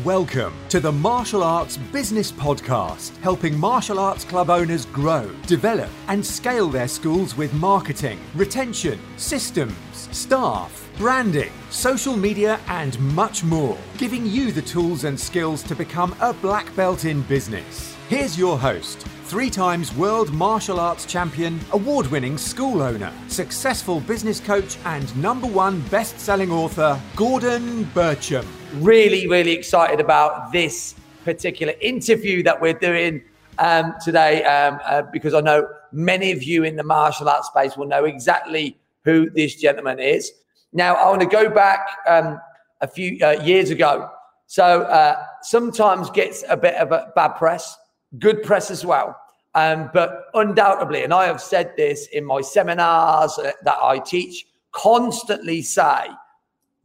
Welcome to the Martial Arts Business Podcast, helping martial arts club owners grow, develop, and scale their schools with marketing, retention, systems, staff, branding, social media, and much more, giving you the tools and skills to become a black belt in business. Here's your host, three times world martial arts champion, award winning school owner, successful business coach, and number one best selling author, Gordon Bircham really, really excited about this particular interview that we're doing um, today um, uh, because I know many of you in the martial arts space will know exactly who this gentleman is. Now, I want to go back um, a few uh, years ago. So, uh, sometimes gets a bit of a bad press, good press as well. Um, but undoubtedly, and I have said this in my seminars uh, that I teach, constantly say,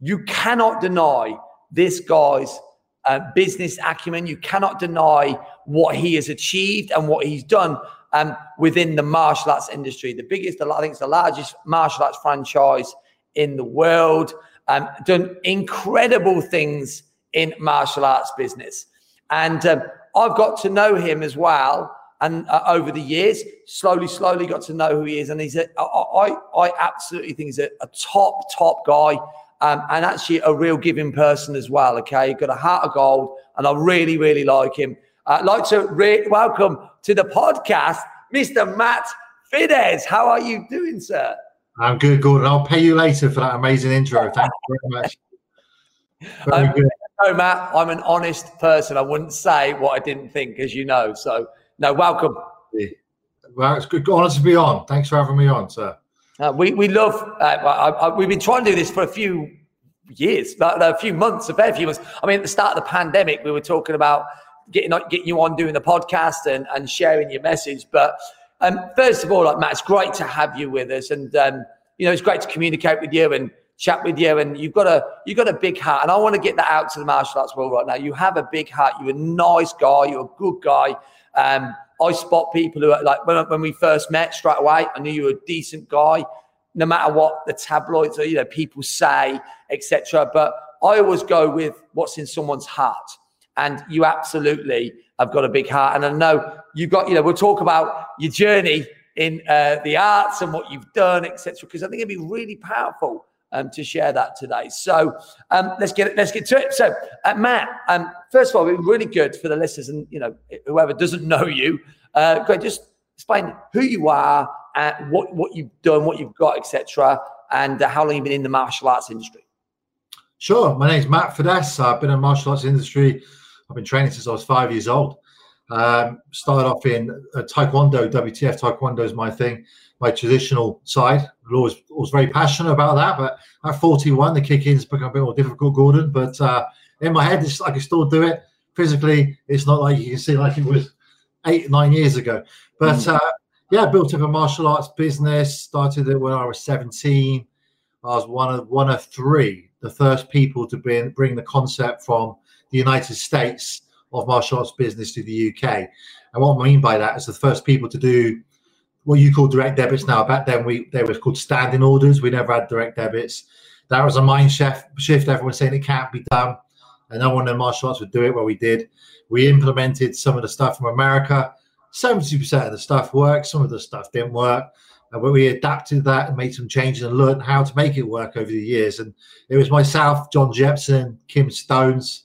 you cannot deny this guy's uh, business acumen. You cannot deny what he has achieved and what he's done um, within the martial arts industry. The biggest, I think it's the largest martial arts franchise in the world. Um, done incredible things in martial arts business. And um, I've got to know him as well. And uh, over the years, slowly, slowly got to know who he is. And he's a, I, I absolutely think he's a, a top, top guy um, and actually a real giving person as well. Okay, got a heart of gold, and I really, really like him. I'd like to re- welcome to the podcast, Mr. Matt Fiddes. How are you doing, sir? I'm good, Gordon. I'll pay you later for that amazing intro. Thank you very much. Very um, good. No, Matt, I'm an honest person. I wouldn't say what I didn't think, as you know. So, no, welcome. Well, it's good. Honor to be on. Thanks for having me on, sir. Uh, we we love. Uh, I, I, we've been trying to do this for a few years, a few months, a fair few months. I mean, at the start of the pandemic, we were talking about getting getting you on doing the podcast and and sharing your message. But um, first of all, like Matt, it's great to have you with us, and um, you know, it's great to communicate with you and chat with you. And you've got a you've got a big heart, and I want to get that out to the martial arts world right now. You have a big heart. You're a nice guy. You're a good guy. Um, I spot people who are like when, when we first met straight away, I knew you were a decent guy, no matter what the tabloids or you know people say, etc. But I always go with what's in someone's heart. And you absolutely have got a big heart. And I know you've got, you know, we'll talk about your journey in uh, the arts and what you've done, etc. Because I think it'd be really powerful um, to share that today. So um, let's get let's get to it. So uh, Matt, um, first of all, it'd be really good for the listeners and you know whoever doesn't know you, uh, go just explain who you are, and what what you've done, what you've got, etc., and uh, how long you've been in the martial arts industry. Sure, my name's Matt Fiddes. I've been in martial arts industry. I've been training since I was five years old. Um, started off in uh, Taekwondo, WTF Taekwondo is my thing my traditional side. I was, was very passionate about that, but at 41, the kick in's become a bit more difficult, Gordon. But uh, in my head, it's, I can still do it. Physically, it's not like you can see like it was eight, nine years ago. But mm. uh, yeah, built up a martial arts business. Started it when I was 17. I was one of one of three, the first people to bring bring the concept from the United States of martial arts business to the UK. And what I mean by that is the first people to do what you call direct debits now. Back then, we they were called standing orders. We never had direct debits. That was a mind shift. Shift. Everyone saying it can't be done, and no one in martial arts would do it. Well, we did. We implemented some of the stuff from America. Seventy percent of the stuff worked. Some of the stuff didn't work. And we adapted that and made some changes and learned how to make it work over the years. And it was myself, John Jepson, Kim Stones,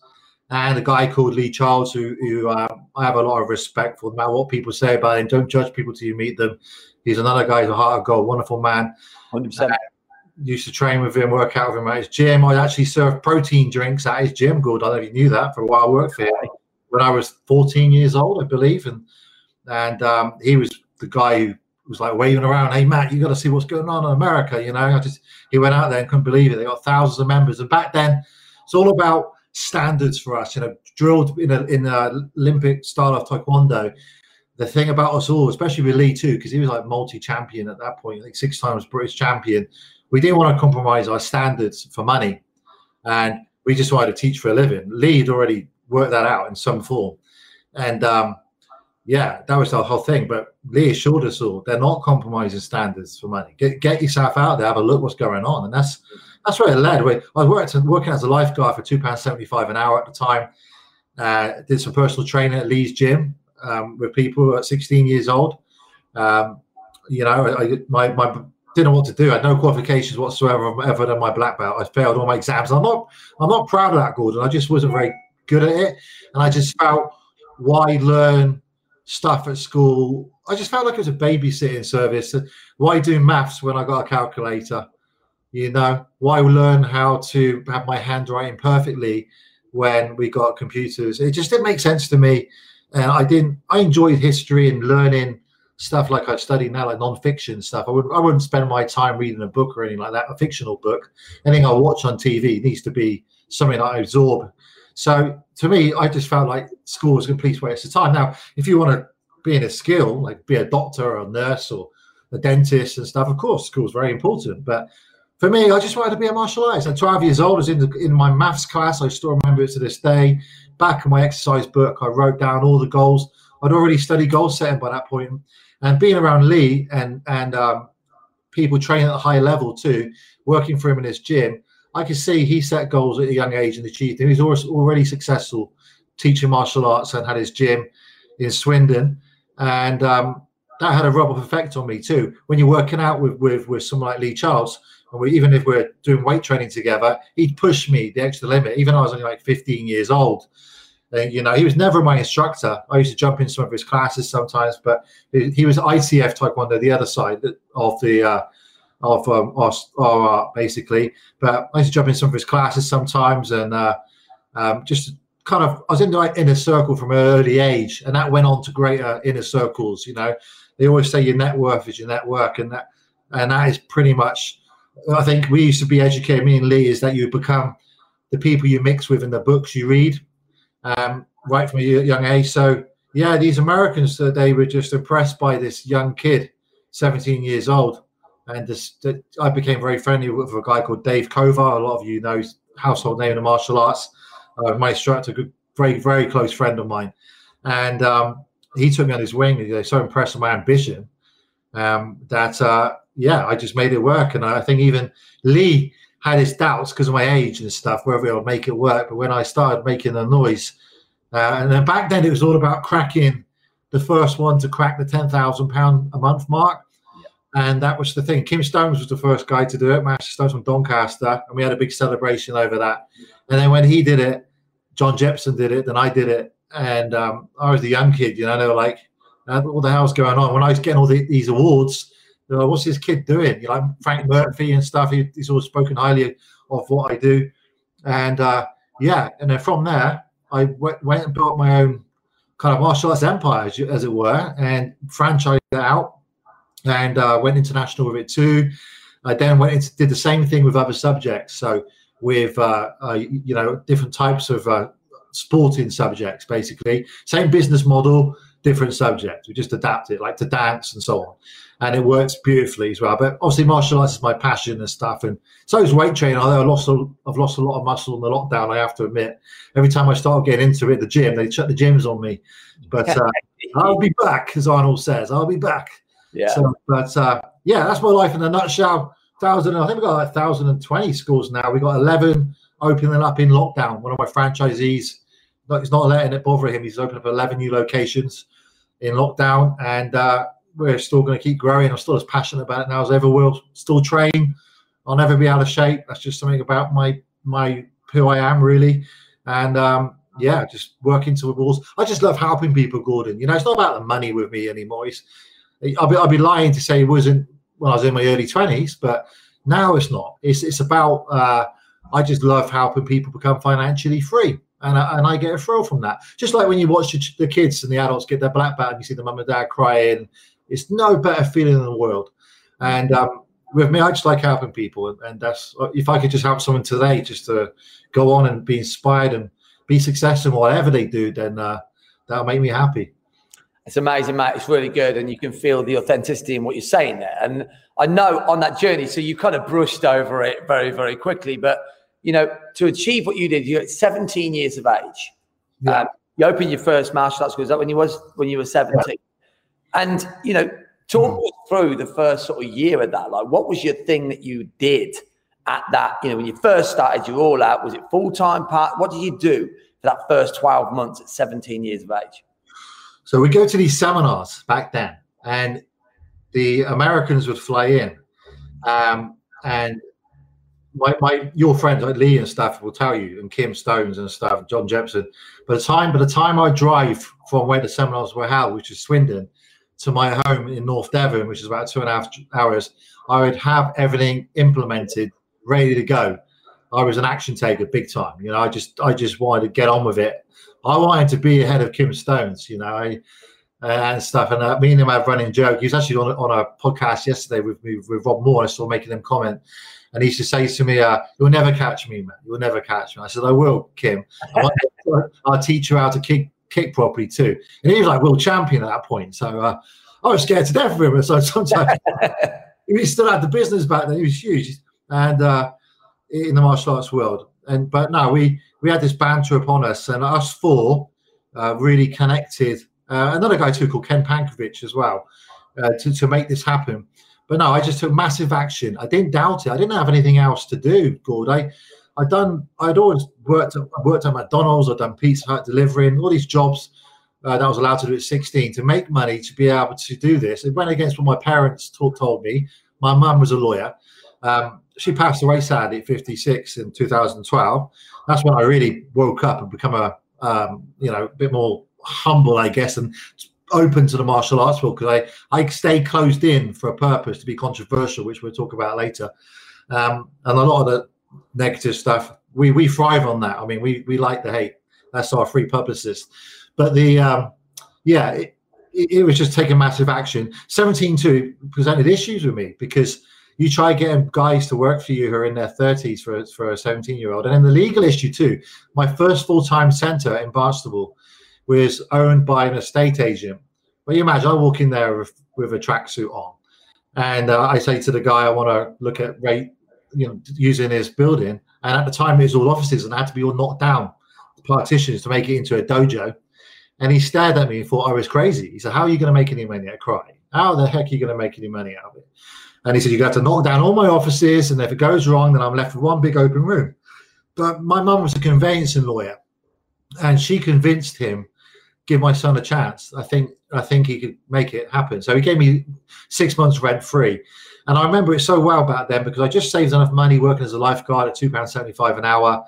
and a guy called Lee Charles, who, who uh, I have a lot of respect for. No matter what people say about him, don't judge people till you meet them. He's another guy who's a heart of gold, wonderful man. 100%. Uh, used to train with him, work out with him at his gym. I actually served protein drinks at his gym. Good, I don't know if you knew that. For a while, I worked for him when I was 14 years old, I believe, and and um, he was the guy who was like waving around, "Hey Matt, you got to see what's going on in America." You know, I just he went out there and couldn't believe it. They got thousands of members, and back then it's all about standards for us. You know, drilled in a in Olympic style of taekwondo. The thing about us all, especially with Lee too, because he was like multi-champion at that point, like six times British champion. We didn't want to compromise our standards for money, and we just wanted to teach for a living. Lee had already worked that out in some form, and um, yeah, that was the whole thing. But Lee assured us all they're not compromising standards for money. Get get yourself out there, have a look what's going on, and that's that's it led. I was working, as a lifeguard for two pounds seventy five an hour at the time. Uh, did some personal training at Lee's gym um, with people at 16 years old. Um, you know, I, my, my didn't know what to do. I had no qualifications whatsoever. I've ever done my black belt. I failed all my exams. I'm not I'm not proud of that, Gordon. I just wasn't very good at it, and I just felt why learn stuff at school. I just felt like it was a babysitting service. Why do maths when I got a calculator? You know, why learn how to have my handwriting perfectly when we got computers? It just didn't make sense to me, and I didn't. I enjoyed history and learning stuff like I study now, like non-fiction stuff. I wouldn't I wouldn't spend my time reading a book or anything like that, a fictional book. Anything I watch on TV needs to be something that I absorb. So to me, I just felt like school was a complete waste of time. Now, if you want to be in a skill, like be a doctor or a nurse or a dentist and stuff, of course, school is very important. But for me, I just wanted to be a martial artist. At 12 years old, I was in the, in my maths class. I still remember it to this day. Back in my exercise book, I wrote down all the goals. I'd already studied goal setting by that point. point and being around Lee and and um, people training at a high level too, working for him in his gym, I could see he set goals at a young age and achieved them. He's already successful teaching martial arts and had his gym in Swindon, and um, that had a rub off effect on me too. When you're working out with with with someone like Lee Charles, and we, even if we're doing weight training together, he'd push me the extra limit. Even I was only like 15 years old, and, you know, he was never my instructor. I used to jump in some of his classes sometimes, but he, was ITF Taekwondo, the other side of the uh, of um, uh, basically. But I used to jump in some of his classes sometimes, and uh, um, just kind of I was in the inner circle from an early age, and that went on to greater inner circles. You know, they always say your net worth is your network, and that and that is pretty much. I think we used to be educated. Me and Lee is that you become the people you mix with in the books you read um, right from a young age. So yeah, these Americans uh, they were just impressed by this young kid, 17 years old, and this, I became very friendly with a guy called Dave Kovar. A lot of you know household name in the martial arts. Uh, my instructor, good, very very close friend of mine, and um, he took me on his wing. He was so impressed with my ambition um, that uh, yeah, I just made it work. And I think even Lee had his doubts because of my age and stuff, whether I would make it work. But when I started making a noise, uh, and then back then it was all about cracking the first one to crack the ten thousand pound a month mark. And that was the thing. Kim Stones was the first guy to do it, Master Stones from Doncaster, and we had a big celebration over that. And then when he did it, John Jepson did it, then I did it, and um, I was the young kid, you know. They were like, uh, "What the hell's going on?" When I was getting all the, these awards, like, what's this kid doing? You know, Frank Murphy and stuff. He, he's always spoken highly of what I do, and uh, yeah. And then from there, I went, went and built my own kind of martial arts empire, as, as it were, and franchised it out, and uh, went international with it too. I then went into did the same thing with other subjects. So with uh, uh, you know different types of uh, sporting subjects, basically same business model, different subjects. We just adapt it, like to dance and so on and it works beautifully as well. But obviously, martial arts is my passion and stuff, and so is weight training. Although I lost, a, I've lost a lot of muscle in the lockdown. I have to admit, every time I start getting into it, the gym they shut the gyms on me. But uh, I'll be back, as Arnold says. I'll be back. Yeah. So, but uh, yeah, that's my life in a nutshell. Thousand, I think we've got like thousand and twenty schools now. We've got eleven opening up in lockdown. One of my franchisees, he's not letting it bother him. He's opened up eleven new locations in lockdown, and uh, we're still going to keep growing. I'm still as passionate about it now as ever will. Still train. I'll never be out of shape. That's just something about my my who I am really. And um, yeah, just working towards. I just love helping people, Gordon. You know, it's not about the money with me anymore. It's, I'll be I'll be lying to say it wasn't when I was in my early twenties, but now it's not. It's it's about. Uh, I just love helping people become financially free. And I, and I get a thrill from that. Just like when you watch the kids and the adults get their black belt and you see the mum and dad crying, it's no better feeling in the world. And um, with me, I just like helping people, and, and that's if I could just help someone today, just to go on and be inspired and be successful in whatever they do, then uh, that'll make me happy. It's amazing, mate. It's really good, and you can feel the authenticity in what you're saying there. And I know on that journey, so you kind of brushed over it very, very quickly. But you know, to achieve what you did, you're at 17 years of age. Yeah. Um, you opened your first martial arts school. Is that when you was when you were 17? Yeah. And, you know, talk mm. through the first sort of year of that. Like, what was your thing that you did at that? You know, when you first started, you were all out. Was it full time part? What did you do for that first 12 months at 17 years of age? So we go to these seminars back then, and the Americans would fly in, um, and my, my your friends like Lee and stuff will tell you, and Kim Stones and stuff, John Jepson. By the time by the time I drive from where the seminars were held, which is Swindon, to my home in North Devon, which is about two and a half hours, I would have everything implemented, ready to go. I was an action taker, big time. You know, I just I just wanted to get on with it. I wanted to be ahead of Kim Stones. You know, I, uh, and stuff. And uh, me and him have running joke. He was actually on, on a podcast yesterday with me with Rob Moore. I saw making him comment, and he used to say to me, uh, "You'll never catch me, man. You'll never catch me." I said, "I will, Kim. I'll teach you how to kick kick properly too." And he was like world champion at that point. So uh, I was scared to death of him. So sometimes he still had the business back then. He was huge, and uh, in the martial arts world. And but no, we we had this banter upon us, and us four uh, really connected. Uh, another guy too called Ken Pankovic as well uh, to to make this happen. But no, I just took massive action. I didn't doubt it. I didn't have anything else to do, Gord. I I'd done. I'd always worked. At, worked at McDonald's. I'd done Pizza Hut delivering. All these jobs uh, that I was allowed to do at 16 to make money to be able to do this. It went against what my parents told, told me. My mum was a lawyer. Um, she passed away sadly at 56 in 2012. That's when I really woke up and become a um, you know a bit more humble, I guess, and open to the martial arts world because I I stay closed in for a purpose to be controversial, which we'll talk about later. Um, and a lot of the negative stuff we we thrive on that. I mean, we we like the hate. That's our free publicist. But the um, yeah, it, it, was just taking massive action. 17 2 presented issues with me because you try getting guys to work for you who are in their 30s for, for a 17 year old. And then the legal issue, too. My first full time center in Barnstaple was owned by an estate agent. Well, you imagine I walk in there with, with a tracksuit on, and uh, I say to the guy, I want to look at rate, you know, using his building. And at the time, it was all offices and had to be all knocked down, partitions to make it into a dojo. And he stared at me and thought I was crazy. He said, How are you going to make any money? I cried. How the heck are you going to make any money out of it? And he said, You have to knock down all my offices. And if it goes wrong, then I'm left with one big open room. But my mum was a conveyancing lawyer. And she convinced him, give my son a chance. I think I think he could make it happen. So he gave me six months rent free. And I remember it so well back then because I just saved enough money working as a lifeguard at £2.75 an hour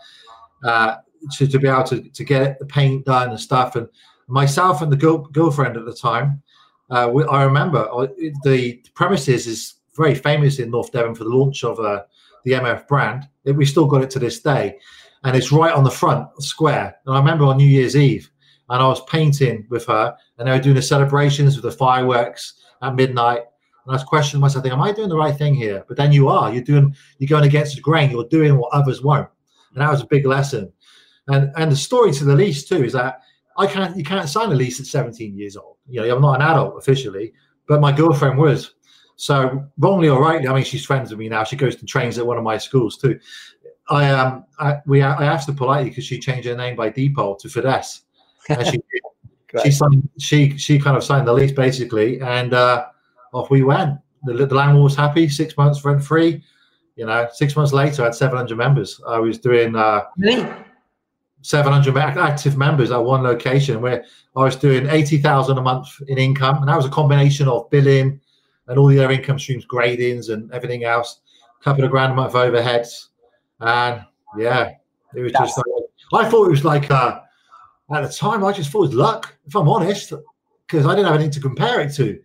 uh, to, to be able to, to get the paint done and stuff. And myself and the girl, girlfriend at the time, uh, we, I remember uh, the premises is very famous in North Devon for the launch of uh, the MF brand. It, we still got it to this day, and it's right on the front square. And I remember on New Year's Eve, and I was painting with her, and they were doing the celebrations with the fireworks at midnight. And I was questioning myself, thinking, "Am I doing the right thing here?" But then you are. You're doing. You're going against the grain. You're doing what others won't, and that was a big lesson. And and the story to the lease too is that I can't. You can't sign a lease at 17 years old. You know, I'm not an adult officially, but my girlfriend was. So wrongly or rightly, I mean, she's friends with me now. She goes to trains at one of my schools too. I um, I, we I asked her politely because she changed her name by default to Fiddes, she she signed she she kind of signed the lease basically, and uh, off we went. The, the landlord was happy. Six months rent free. You know, six months later, I had 700 members. I was doing uh, 700 active members at one location where I was doing 80,000 a month in income. And that was a combination of billing and all the other income streams, gradings and everything else, a couple of grand a month overheads. And yeah, it was That's just like, I thought it was like, uh, at the time, I just thought it was luck, if I'm honest, because I didn't have anything to compare it to.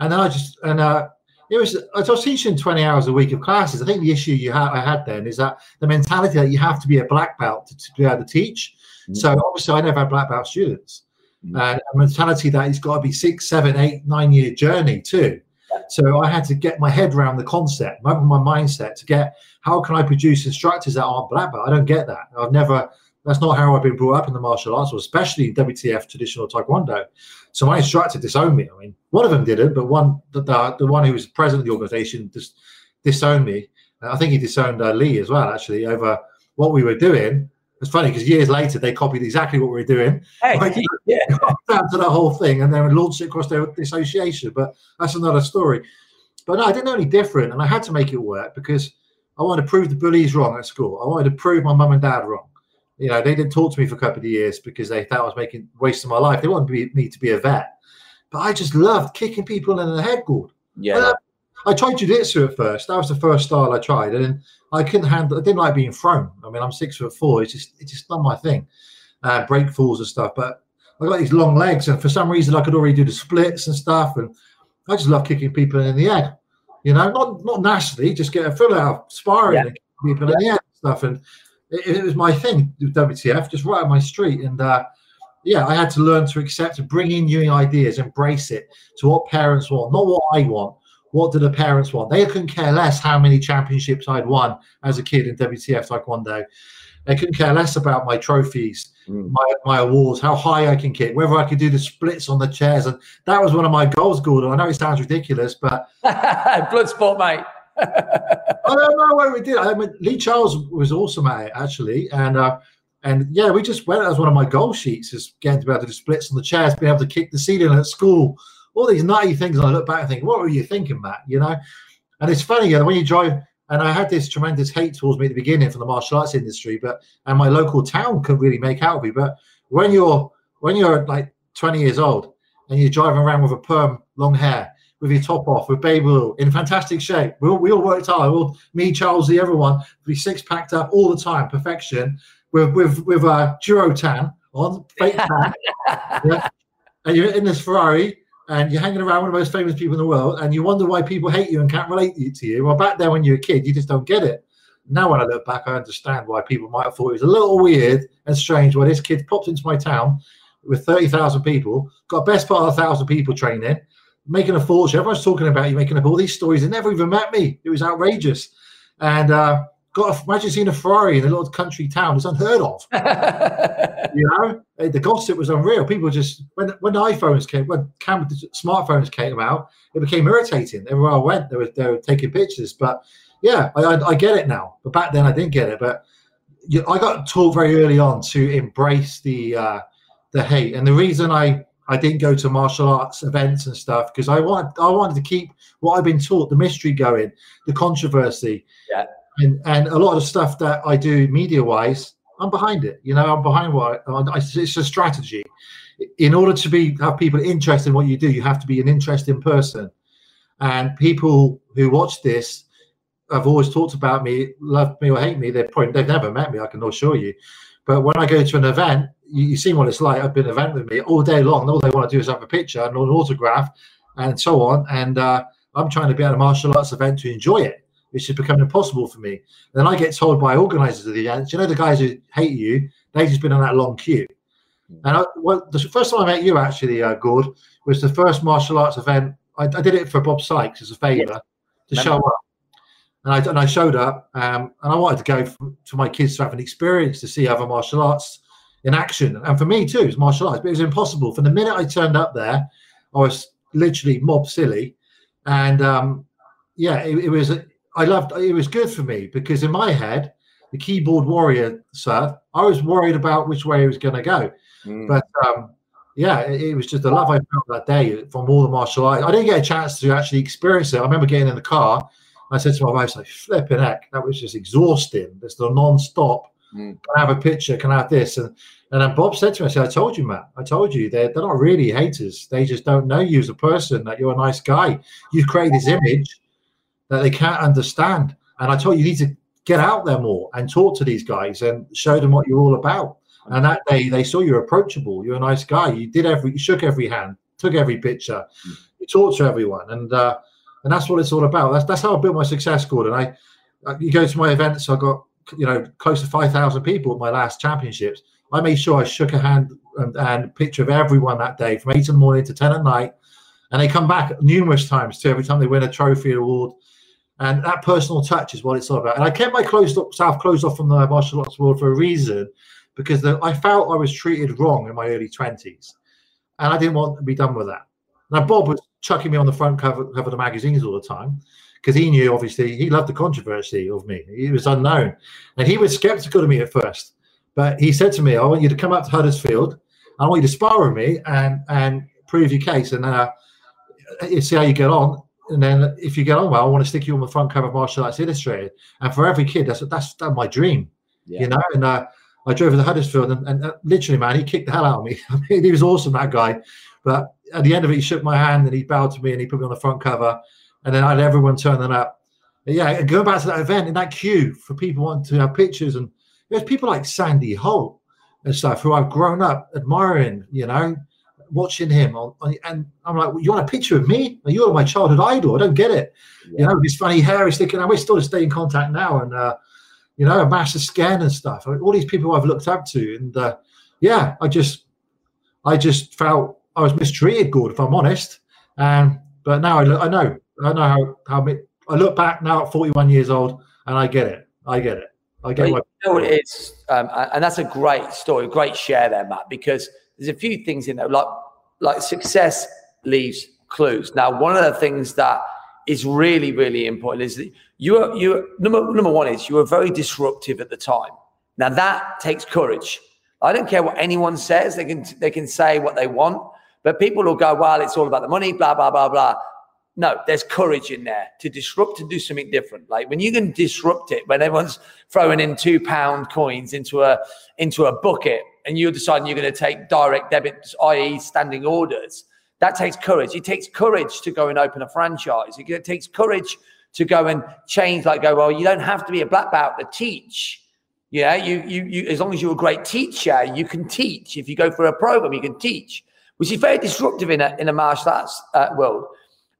And then I just, and uh, it was I was teaching 20 hours a week of classes. I think the issue you ha- I had then is that the mentality that you have to be a black belt to, to be able to teach. Mm-hmm. So obviously I never had black belt students. Mm-hmm. And a mentality that it's got to be six, seven, eight, nine year journey too. So I had to get my head around the concept, my, my mindset to get how can I produce instructors that aren't black belt? I don't get that. I've never that's not how I've been brought up in the martial arts, or especially WTF traditional Taekwondo. So my instructor disowned me. I mean, one of them didn't, but one the the, the one who was president of the organization just disowned me. I think he disowned uh, Lee as well, actually, over what we were doing. It's funny because years later they copied exactly what we were doing. Hey, yeah, down to the whole thing, and then launched it across their association. But that's another story. But no, I didn't know any different, and I had to make it work because I wanted to prove the bullies wrong at school. I wanted to prove my mum and dad wrong. You know, they didn't talk to me for a couple of years because they thought I was making wasting my life. They wanted me, to be a vet, but I just loved kicking people in the head, Gord. Yeah. I tried jiu-jitsu at first. That was the first style I tried, and I couldn't handle. I didn't like being thrown. I mean, I'm six foot four. It's just it's just not my thing. Uh, break falls and stuff. But I got these long legs, and for some reason, I could already do the splits and stuff. And I just love kicking people in the head. You know, not not nastily, just get a full out sparring Yeah. people in the head and stuff. And it, it was my thing with WTF, just right on my street. And uh, yeah, I had to learn to accept, to bring in new ideas, embrace it to what parents want, not what I want. What do the parents want? They couldn't care less how many championships I'd won as a kid in WTF Taekwondo. They couldn't care less about my trophies, Mm. my, my awards, how high I can kick, whether I could do the splits on the chairs. And that was one of my goals, Gordon. I know it sounds ridiculous, but Blood sport, mate. I don't know what we did. I mean, Lee Charles was awesome at it actually, and uh, and yeah, we just went as one of my goal sheets is getting to be able to do splits on the chairs, being able to kick the ceiling at school, all these nutty things. I look back and think, what were you thinking, Matt? You know, and it's funny, you know, when you drive. And I had this tremendous hate towards me at the beginning from the martial arts industry, but and my local town couldn't really make out of me. But when you're when you're like 20 years old and you're driving around with a perm, long hair, with your top off, with baby oil, in fantastic shape. We all, we all worked hard. All, me, Charlesy, everyone, we six packed up all the time, perfection, with with with uh, a Duro tan on, fake tan. yeah. And you're in this Ferrari and you're hanging around one of the most famous people in the world, and you wonder why people hate you and can't relate to you. Well, back then when you were a kid, you just don't get it. Now, when I look back, I understand why people might have thought it was a little weird and strange why this kid popped into my town with 30,000 people, got best part of a thousand people training, making a fortune. Everyone's talking about you, making up all these stories. They never even met me. It was outrageous. And uh, got a, imagine seeing a Ferrari in a little country town. It's unheard of. You know, the gossip was unreal. People just when when iPhones came, when camera smartphones came out, it became irritating. Everywhere I went, they were they were taking pictures. But yeah, I, I, I get it now. But back then, I didn't get it. But you, I got taught very early on to embrace the uh, the hate, and the reason I I didn't go to martial arts events and stuff because I wanted I wanted to keep what I've been taught, the mystery going, the controversy, Yeah. and and a lot of stuff that I do media wise. I'm behind it. You know, I'm behind what I, it's a strategy. In order to be have people interested in what you do, you have to be an interesting person. And people who watch this have always talked about me, love me or hate me. They're probably, they've never met me. I can assure you. But when I go to an event, you, you see what it's like. I've been at an event with me all day long. All they want to do is have a picture and an autograph, and so on. And uh, I'm trying to be at a martial arts event to enjoy it which is becoming impossible for me. And then I get told by organisers of the events, you know, the guys who hate you, they've just been on that long queue. And I, well, the first time I met you, actually, uh, Gord, was the first martial arts event. I, I did it for Bob Sykes as a favour to show up. And I, and I showed up, um, and I wanted to go f to my kids to have an experience to see other martial arts in action. And for me, too, it's martial arts, but it was impossible. From the minute I turned up there, I was literally mob silly. And um, yeah, it, it was. I loved it was good for me because in my head, the keyboard warrior, sir, I was worried about which way he was going to go. Mm. But um, yeah, it, it was just the love I felt that day from all the martial arts. I didn't get a chance to actually experience it. I remember getting in the car. I said to my wife, "I like, flipping heck, that was just exhausting. It's the non-stop. Mm. Can I have a picture? Can I have this? And and then Bob said to me, I said, I told you, Matt, I told you, they're, they're not really haters. They just don't know you as a person, that you're a nice guy. You've created this image that they can't understand. And I told you, you need to get out there more and talk to these guys and show them what you're all about. And that day, they saw you're approachable. You're a nice guy. You did every, you shook every hand, took every picture, you talked to everyone, and uh, and that's what it's all about. That's that's how I built my success, Gordon. I, I you go to my events, I got you know close to five thousand people at my last championships. I made sure I shook a hand and, and picture of everyone that day from eight in the morning to ten at night, and they come back numerous times too. Every time they win a trophy award, and that personal touch is what it's all about. And I kept my closed up self closed off from the martial arts world for a reason, because the, I felt I was treated wrong in my early twenties, and I didn't want to be done with that. Now Bob was chucking me on the front cover, cover of the magazines all the time because he knew obviously he loved the controversy of me. He was unknown, and he was skeptical of me at first. But he said to me, "I want you to come up to Huddersfield. I want you to spar with me and and prove your case, and uh, see how you get on." and then if you get on well, I want to stick you on the front cover of Martial Arts Illustrated. And for every kid, that's that's, that's my dream, yeah. you know. And uh, I drove to Huddersfield, and, and uh, literally, man, he kicked the hell out of me. I mean, he was awesome, that guy. But at the end of it, he shook my hand and he bowed to me and he put me on the front cover. And then I had everyone turn turning up. yeah, going back to that event in that queue for people wanting to have pictures, and there's people like Sandy Holt and stuff who I've grown up admiring, you know watching him on, on, and I'm like, well, you want a picture of me? You're my childhood idol. I don't get it. Yeah. You know, his funny hair is sticking. And we're still stay in contact now, and uh, you know, a massive scan and stuff. I mean, all these people I've looked up to, and uh, yeah, I just, I just felt I was mistreated, good, if I'm honest. Um, but now I, I know, I know how how I look back now at 41 years old, and I get it. I get it. I get well, you know what it is, um, and that's a great story, great share there, Matt, because there's a few things in there. Like like success leaves clues. Now, one of the things that is really, really important is that you are you number number one is you were very disruptive at the time. Now that takes courage. I don't care what anyone says; they can they can say what they want, but people will go, "Well, it's all about the money." Blah blah blah blah. No, there's courage in there to disrupt to do something different. Like when you can disrupt it, when everyone's throwing in two pound coins into a into a bucket and you're deciding you're going to take direct debits, i.e., standing orders, that takes courage. It takes courage to go and open a franchise. It takes courage to go and change, like go, well, you don't have to be a black belt to teach. Yeah, you, you, you, as long as you're a great teacher, you can teach. If you go for a program, you can teach, which is very disruptive in a, in a martial arts uh, world.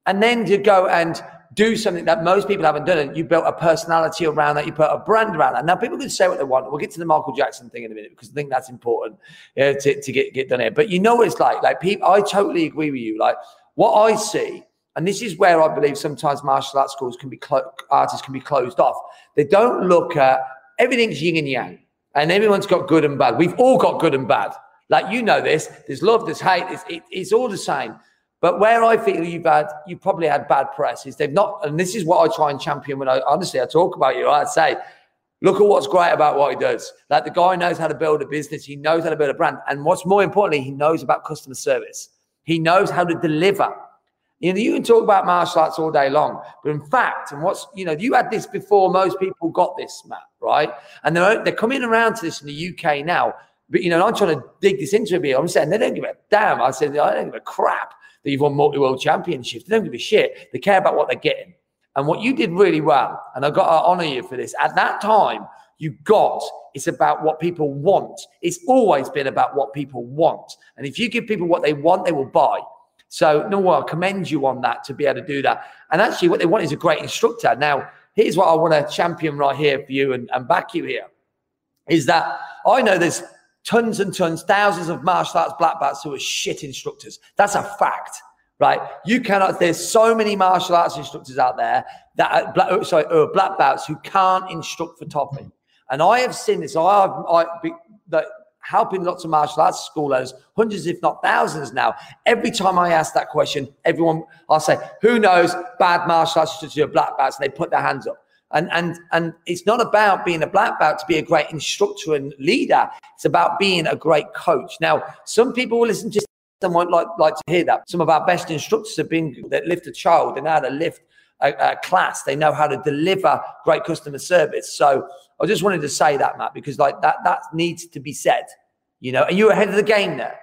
And then to go and do something that most people haven't done. And you built a personality around that. You put a brand around that. Now people can say what they want. We'll get to the Michael Jackson thing in a minute because I think that's important uh, to, to get, get done here. But you know what it's like. Like people, I totally agree with you. Like what I see, and this is where I believe sometimes martial arts schools can be clo- artists can be closed off. They don't look at everything's yin and yang, and everyone's got good and bad. We've all got good and bad. Like you know this. There's love. There's hate. It's, it, it's all the same. But where I feel you've had, you probably had bad press is they've not, and this is what I try and champion when I honestly I talk about you. I say, look at what's great about what he does. Like the guy knows how to build a business, he knows how to build a brand, and what's more importantly, he knows about customer service. He knows how to deliver. You know, you can talk about martial arts all day long, but in fact, and what's you know, you had this before most people got this, Matt, right? And they're they're coming around to this in the UK now. But you know, I'm trying to dig this into a bit. I'm saying they don't give a damn. I said I don't give a crap that you've won multi world championships. They don't give a shit. They care about what they're getting. And what you did really well, and I've got to honor you for this, at that time, you got it's about what people want. It's always been about what people want. And if you give people what they want, they will buy. So, no, I commend you on that to be able to do that. And actually, what they want is a great instructor. Now, here's what I want to champion right here for you and, and back you here is that I know there's tons and tons, thousands of martial arts black belts who are shit instructors. That's a fact, right? You cannot. There's so many martial arts instructors out there that are black, oh, sorry, are black belts who can't instruct for topping. And I have seen this. I have I, that helping lots of martial arts school owners, hundreds, if not thousands now. Every time I ask that question, everyone, I'll say, who knows bad martial arts instructors who are black belts? And they put their hands up. And, and, and it's not about being a black belt to be a great instructor and leader. It's about being a great coach. Now, some people will listen to someone like, like to hear that. Some of our best instructors have been that lift a child. and how to lift a, a class. They know how to deliver great customer service. So I just wanted to say that, Matt, because like that, that needs to be said, you know, and you're ahead of the game there.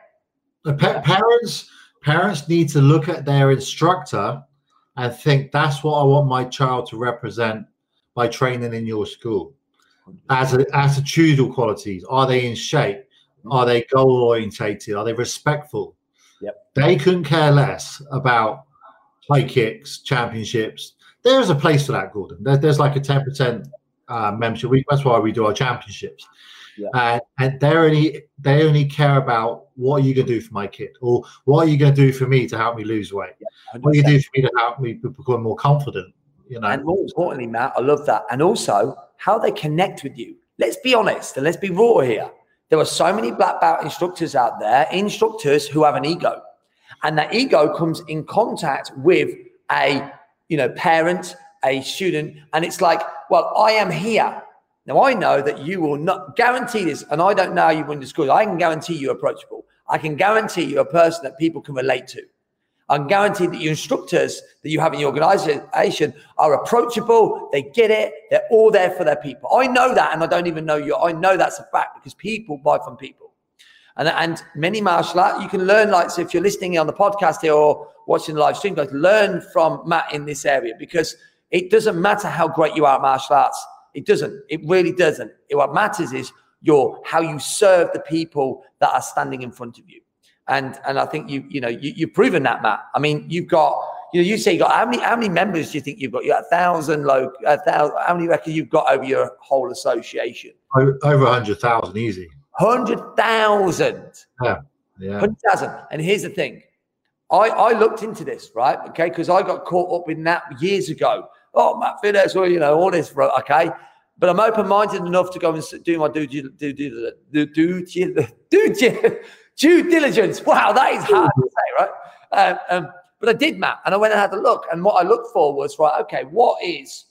The pa- parents, parents need to look at their instructor and think that's what I want my child to represent by training in your school? As a, attitudinal qualities, are they in shape? Mm-hmm. Are they goal orientated? Are they respectful? Yep. They couldn't care less about play kicks, championships. There's a place for that, Gordon. There's, there's like a 10% uh, membership week. That's why we do our championships. Yeah. Uh, and they only they only care about what are you going to do for my kid, or what are you going to do for me to help me lose weight? Yeah, what are you going to do for me to help me become more confident? You know, and more importantly, Matt, I love that. And also how they connect with you. Let's be honest and let's be raw here. There are so many black belt instructors out there, instructors who have an ego, and that ego comes in contact with a you know parent, a student, and it's like, well, I am here. Now I know that you will not guarantee this, and I don't know how you win the school. I can guarantee you approachable. I can guarantee you a person that people can relate to. Can guarantee that your instructors that you have in your organization are approachable. They get it. They're all there for their people. I know that, and I don't even know you. I know that's a fact because people buy from people. And, and many martial art, you can learn like, so if you're listening on the podcast here or watching the live stream, guys, learn from Matt in this area because it doesn't matter how great you are at martial arts. It doesn't. It really doesn't. It, what matters is your how you serve the people that are standing in front of you. And and I think you you know you, you've proven that, Matt. I mean, you've got you know you say you got how many how many members do you think you've got? You got a thousand low a thousand. How many reckon you've got over your whole association? Over a hundred thousand, easy. Hundred thousand. Yeah, yeah. Hundred thousand. And here's the thing. I, I looked into this, right? Okay, because I got caught up in that years ago. Oh, Matt Fiddes, well, you know, all this, okay. But I'm open-minded enough to go and do my due due due due due due, due, due diligence. Wow, that is hard to say, right? Um, um, but I did, Matt, and I went and had a look. And what I looked for was right. Okay, what is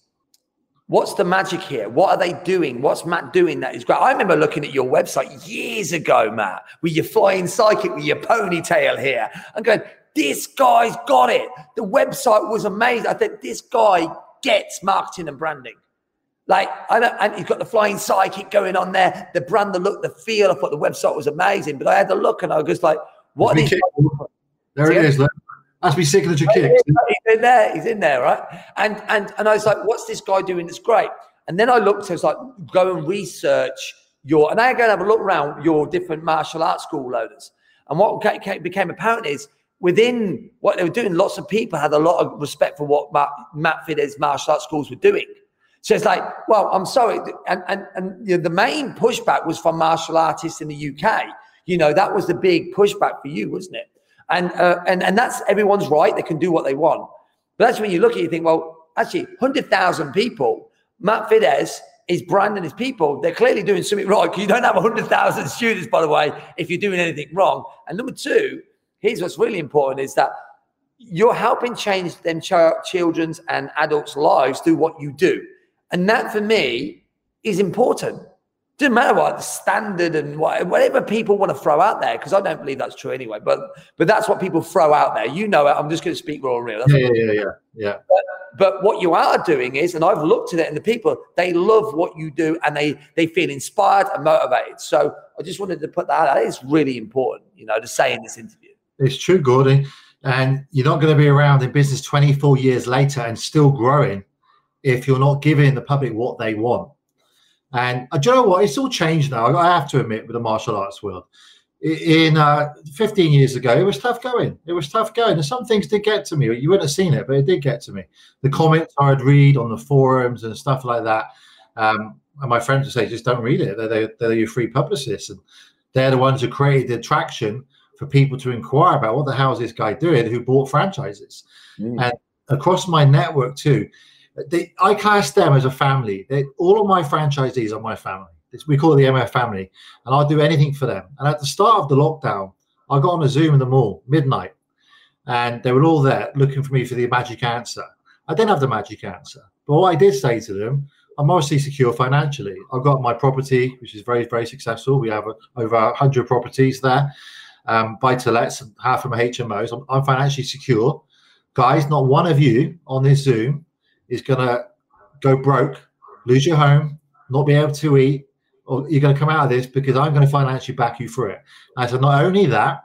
what's the magic here? What are they doing? What's Matt doing that is great? I remember looking at your website years ago, Matt, with your flying sidekick with your ponytail here, and going, "This guy's got it." The website was amazing. I thought this guy gets marketing and branding. Like, I don't, and he's got the flying sidekick going on there, the brand, the look, the feel. I thought the website was amazing, but I had the look and I was just like, what is There it is. Look. Sick of the kick. He's in there. He's in there, right? And and and I was like, what's this guy doing? That's great. And then I looked. I was like, go and research your. And I go and have a look around your different martial arts school owners. And what became apparent is within what they were doing, lots of people had a lot of respect for what Matt, Matt Fiddes martial arts schools were doing. So it's like, well, I'm sorry. And, and, and you know, the main pushback was from martial artists in the UK. You know, that was the big pushback for you, wasn't it? And, uh, and, and that's everyone's right. They can do what they want. But that's when you look at it, you think, well, actually, 100,000 people, Matt Fiddes is branding his people. They're clearly doing something right because you don't have 100,000 students, by the way, if you're doing anything wrong. And number two, here's what's really important is that you're helping change them ch- children's and adults' lives through what you do. And that for me is important. Doesn't matter what the standard and whatever people want to throw out there, because I don't believe that's true anyway. But but that's what people throw out there. You know it. I'm just going to speak raw and real. That's yeah, yeah, yeah, yeah. But, but what you are doing is, and I've looked at it, and the people they love what you do, and they they feel inspired and motivated. So I just wanted to put that out. It's really important, you know, to say in this interview. It's true, Gordon. And you're not going to be around in business 24 years later and still growing if you're not giving the public what they want. And uh, do you know what? It's all changed now. I have to admit, with the martial arts world. In uh, 15 years ago, it was tough going. It was tough going. And some things did get to me. You wouldn't have seen it, but it did get to me. The comments I'd read on the forums and stuff like that. Um, and my friends would say, just don't read it. They're, they're, they're your free publicists. And they're the ones who created the attraction for people to inquire about what the hell is this guy doing who bought franchises. Mm. And across my network, too, they, I cast them as a family. They, all of my franchisees are my family. It's, we call it the MF family, and I'll do anything for them. And at the start of the lockdown, I got on a Zoom in the mall midnight, and they were all there looking for me for the magic answer. I didn't have the magic answer, but what I did say to them, I'm mostly secure financially. I've got my property, which is very, very successful. We have over 100 properties there, um, buy to lets, half of my HMOs. I'm, I'm financially secure. Guys, not one of you on this Zoom is going to go broke, lose your home, not be able to eat, or you're going to come out of this because I'm going to financially back you through it. And so not only that,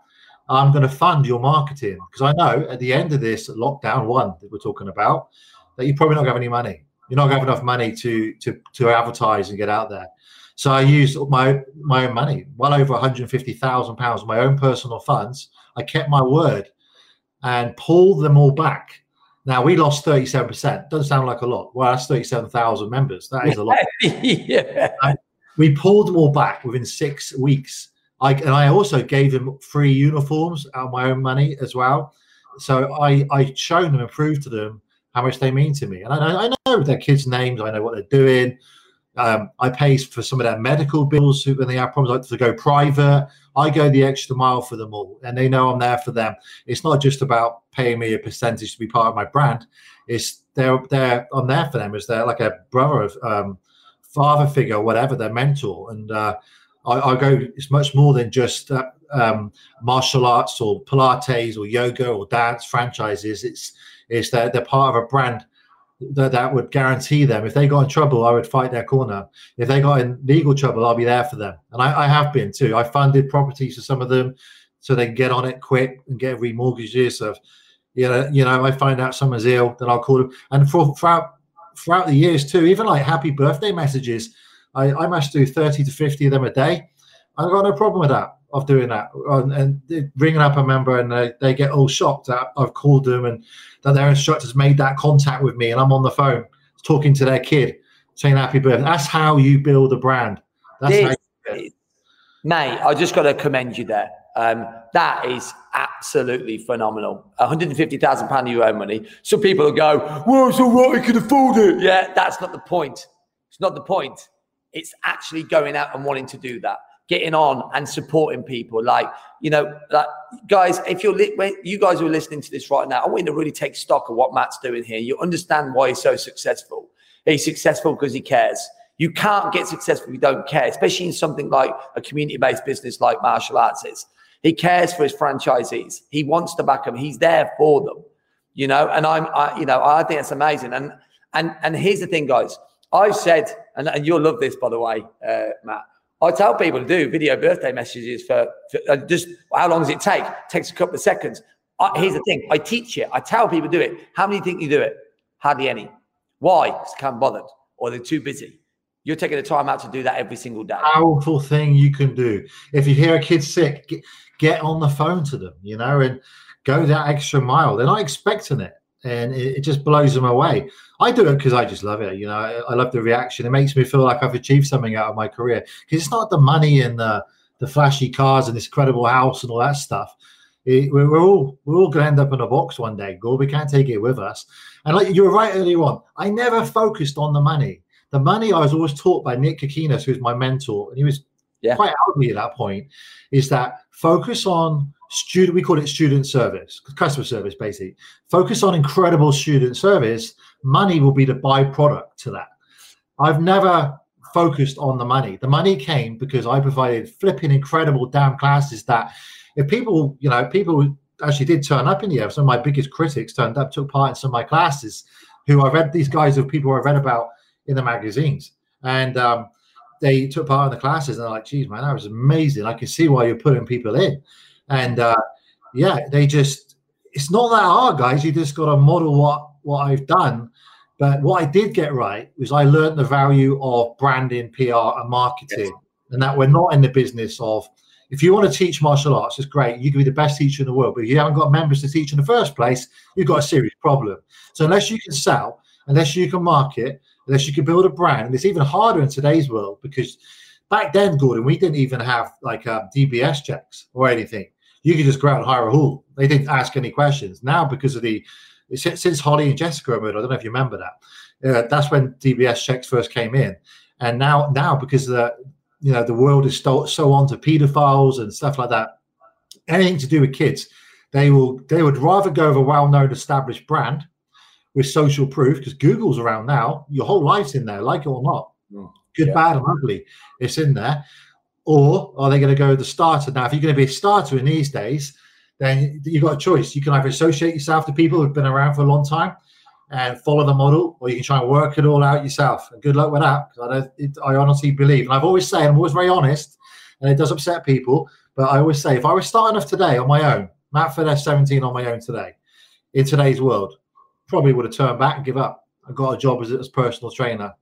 I'm going to fund your marketing because I know at the end of this lockdown one that we're talking about that you're probably not going to have any money. You're not going to have enough money to to to advertise and get out there. So I used my my own money, well over 150,000 pounds my own personal funds. I kept my word and pulled them all back now we lost 37%. Doesn't sound like a lot. Well, that's 37,000 members. That is a lot. yeah. Um, we pulled them all back within six weeks. I, and I also gave them free uniforms out of my own money as well. So I I shown them and proved to them how much they mean to me. And I, I know their kids' names. I know what they're doing. Um, I pay for some of their medical bills when they have problems like to go private. I go the extra mile for them all, and they know I'm there for them. It's not just about paying me a percentage to be part of my brand. It's they're they're I'm there for them as they're like a brother, of, um, father figure, whatever, their mentor, and uh, I, I go. It's much more than just uh, um, martial arts or Pilates or yoga or dance franchises. It's it's that they're part of a brand that that would guarantee them if they got in trouble, I would fight their corner. If they got in legal trouble, I'll be there for them. And I, I have been too. I funded properties for some of them so they can get on it quick and get remortgages. So, you know, you know, I find out someone's ill, then I'll call them. And for throughout throughout the years too, even like happy birthday messages, I, I must do 30 to 50 of them a day. I've got no problem with that of doing that and, and ringing up a member and they, they get all shocked that I've called them and that their instructors made that contact with me and I'm on the phone talking to their kid saying happy birthday. That's how you build a brand. That's this, you mate, I just got to commend you there. Um, that is absolutely phenomenal. 150,000 pound of your own money. Some people will go, well, it's all right, I can afford it. Yeah, that's not the point. It's not the point. It's actually going out and wanting to do that getting on and supporting people. Like, you know, like guys, if you're li- you guys are listening to this right now, I want you to really take stock of what Matt's doing here. You understand why he's so successful. He's successful because he cares. You can't get successful if you don't care, especially in something like a community-based business like martial arts is. He cares for his franchisees. He wants to back them. He's there for them. You know, and I'm, I, you know, I think it's amazing. And and and here's the thing, guys. I've said, and, and you'll love this, by the way, uh, Matt. I tell people to do video birthday messages for, for uh, just how long does it take? It takes a couple of seconds. I, here's the thing: I teach it. I tell people to do it. How many think you do it? Hardly any. Why? Because they can't bothered or they're too busy. You're taking the time out to do that every single day. Powerful thing you can do. If you hear a kid sick, get, get on the phone to them, you know, and go that extra mile. They're not expecting it and it, it, just blows them away. I do it because I just love it. You know, I, I, love the reaction. It makes me feel like I've achieved something out of my career because it's not the money and the the flashy cars and this incredible house and all that stuff. It, we're, we're, all we're all going to end up in a box one day, Gore. We can't take it with us. And like you were right earlier on, I never focused on the money. The money I was always taught by Nick Kokinas, who's my mentor, and he was yeah. quite elderly at that point, is that focus on student we call it student service customer service basically. Focus on incredible student service money will be the byproduct to that. I've never focused on the money. The money came because i provided flipping incredible damn classes that if people you know people actually did turn up in the air. Some of my biggest critics turned up took part in some of my classes who i read these guys of people i read about in the magazines. And um, they took part in the classes and they're like geez man that was amazing. I can see why you're putting people in and uh, yeah, they just it's not that hard, guys. You just got to model what what I've done. But what I did get right was I learned the value of branding, PR, and marketing, yes. and that we're not in the business of. If you want to teach martial arts, it's great. You can be the best teacher in the world, but if you haven't got members to teach in the first place, you've got a serious problem. So unless you can sell, unless you can market, unless you can build a brand, and it's even harder in today's world because back then, Gordon, we didn't even have like uh, DBS checks or anything you could just go out and hire a hall. They didn't ask any questions. Now, because of the since Holly and Jessica were murdered, I don't know if you remember that. Uh, that's when DBS checks first came in, and now now because the you know the world is so, so on to pedophiles and stuff like that, anything to do with kids, they will they would rather go with a well-known established brand with social proof because Google's around now. Your whole life's in there, like it or not. Mm, Good, yeah. bad, and ugly. It's in there. Or are they going to go with the starter? Now, if you're going to be a starter in these days, then you've got a choice. You can either associate yourself to people who've been around for a long time and follow the model, or you can try and work it all out yourself. And good luck with that. Because I, don't, it, I honestly believe, and I've always say, I'm always very honest, and it does upset people, but I always say, if I was starting off today on my own, Matt Fiddes 17 on my own today, in today's world, probably would have turned back and give up. I got a job as a personal trainer.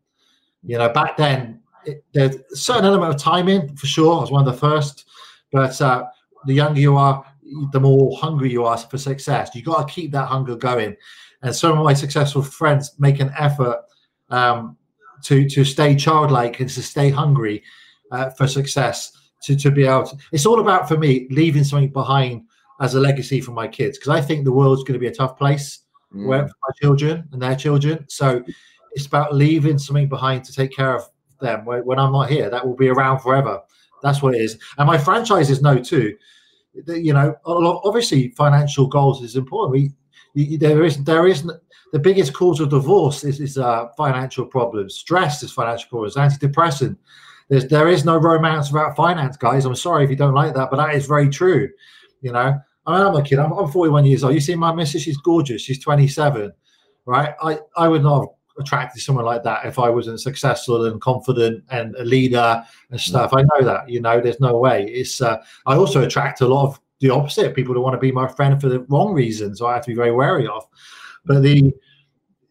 You know, back then it, there's a certain element of timing for sure. I was one of the first, but uh, the younger you are, the more hungry you are for success. You got to keep that hunger going. And some of my successful friends make an effort um, to to stay childlike and to stay hungry uh, for success. To to be able to, it's all about for me leaving something behind as a legacy for my kids because I think the world's going to be a tough place mm. where for my children and their children. So it's about leaving something behind to take care of them when I'm not here. That will be around forever. That's what it is. And my franchises know too. You know, obviously financial goals is important. We, there is there isn't the biggest cause of divorce is, is uh, financial problems. Stress is financial problems. Antidepressant. There's there is no romance without finance, guys. I'm sorry if you don't like that, but that is very true. You know, I mean, I'm a kid. I'm, I'm 41 years old. You see my missus? She's gorgeous. She's 27, right? I I would not attracted someone like that if I wasn't successful and confident and a leader and stuff. I know that. You know, there's no way. It's. Uh, I also attract a lot of the opposite people who want to be my friend for the wrong reasons. So I have to be very wary of. But the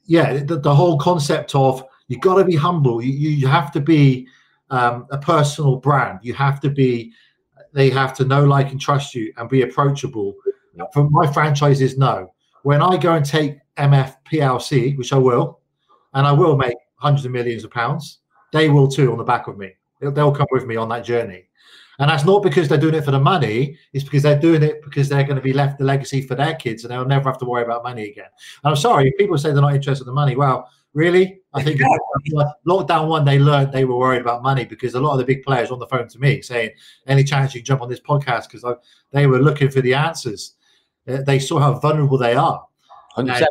yeah, the, the whole concept of you got to be humble. You, you have to be um, a personal brand. You have to be. They have to know, like, and trust you, and be approachable. For my franchises, no. When I go and take MF PLC, which I will, and I will make hundreds of millions of pounds, they will too on the back of me. They'll, they'll come with me on that journey. And that's not because they're doing it for the money, it's because they're doing it because they're going to be left the legacy for their kids and they'll never have to worry about money again. And I'm sorry, if people say they're not interested in the money, well, really? I think lockdown one, they learned they were worried about money because a lot of the big players on the phone to me saying, any chance you can jump on this podcast? Because they were looking for the answers. Uh, they saw how vulnerable they are. 100%.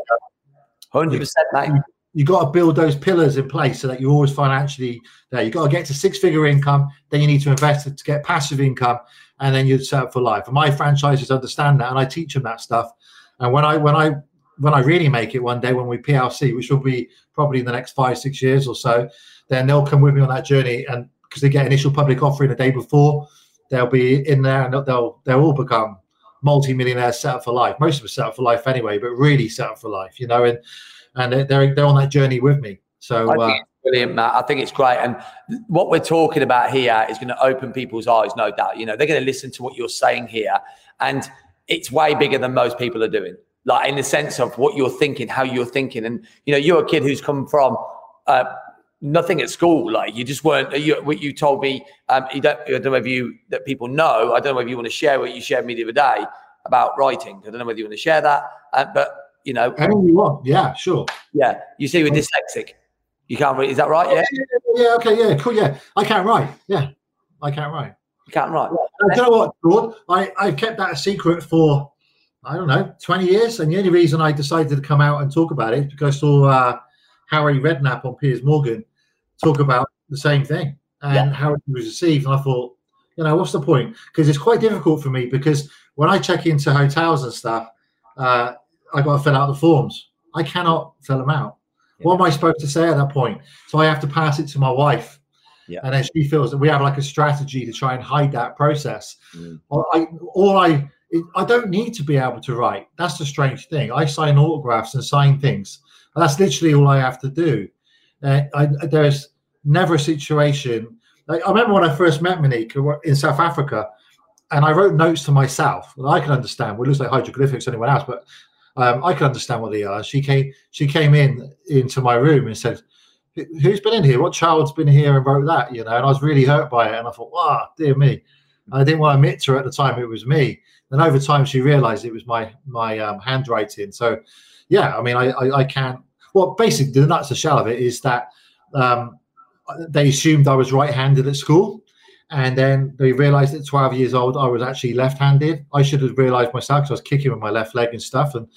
100%, mate you got to build those pillars in place so that you're always financially there. You got to get to six figure income, then you need to invest to get passive income, and then you're set up for life. And my franchises understand that, and I teach them that stuff. And when I when I when I really make it one day when we PLC, which will be probably in the next five six years or so, then they'll come with me on that journey, and because they get initial public offering the day before, they'll be in there and they'll they'll all become multi-millionaires set up for life. Most of us set up for life anyway, but really set up for life, you know. And and they're they're on that journey with me. So uh, brilliant, Matt. I think it's great, and what we're talking about here is going to open people's eyes, no doubt. You know, they're going to listen to what you're saying here, and it's way bigger than most people are doing. Like in the sense of what you're thinking, how you're thinking, and you know, you're a kid who's come from. Uh, nothing at school. Like you just weren't. You, what you told me, um, you don't. I don't know if you that people know. I don't know if you want to share what you shared me the other day about writing. I don't know whether you want to share that. Uh, but you know. Anything you want. Yeah, sure. Yeah. You see, with dyslexic, you can't read. Is that right? Yeah. Yeah. yeah okay. Yeah. Cool. Yeah. I can't write. Yeah. I can't write. You can't write. Yeah. You know what, Lord? I, I've kept that a secret for, I don't know, 20 years. And the only reason I decided to come out and talk about it is because I saw uh, Harry Redknapp on Piers Morgan talk about the same thing and yeah. how it was received. And I thought, you know, what's the point? Because it's quite difficult for me because when I check into hotels and stuff, uh, I got to fill out the forms. I cannot fill them out. Yeah. What am I supposed to say at that point? So I have to pass it to my wife. Yeah. And then she feels that we have like a strategy to try and hide that process. Mm. I, all I, I don't need to be able to write. That's the strange thing. I sign autographs and sign things. That's literally all I have to do. Uh, I, there's never a situation. Like, I remember when I first met Monique in South Africa, and I wrote notes to myself. I can understand. Well, it looks like hieroglyphics to anyone else, but um, I can understand what they are. She came, she came in into my room and said, "Who's been in here? What child's been here and wrote that?" You know, and I was really hurt by it. And I thought, "Wow, dear me." I didn't want to admit to her at the time it was me. Then over time, she realised it was my my um, handwriting. So, yeah, I mean, I, I, I can't. Well, basically, the nuts and shell of it is that um, they assumed I was right-handed at school and then they realized at 12 years old I was actually left-handed. I should have realized myself because I was kicking with my left leg and stuff and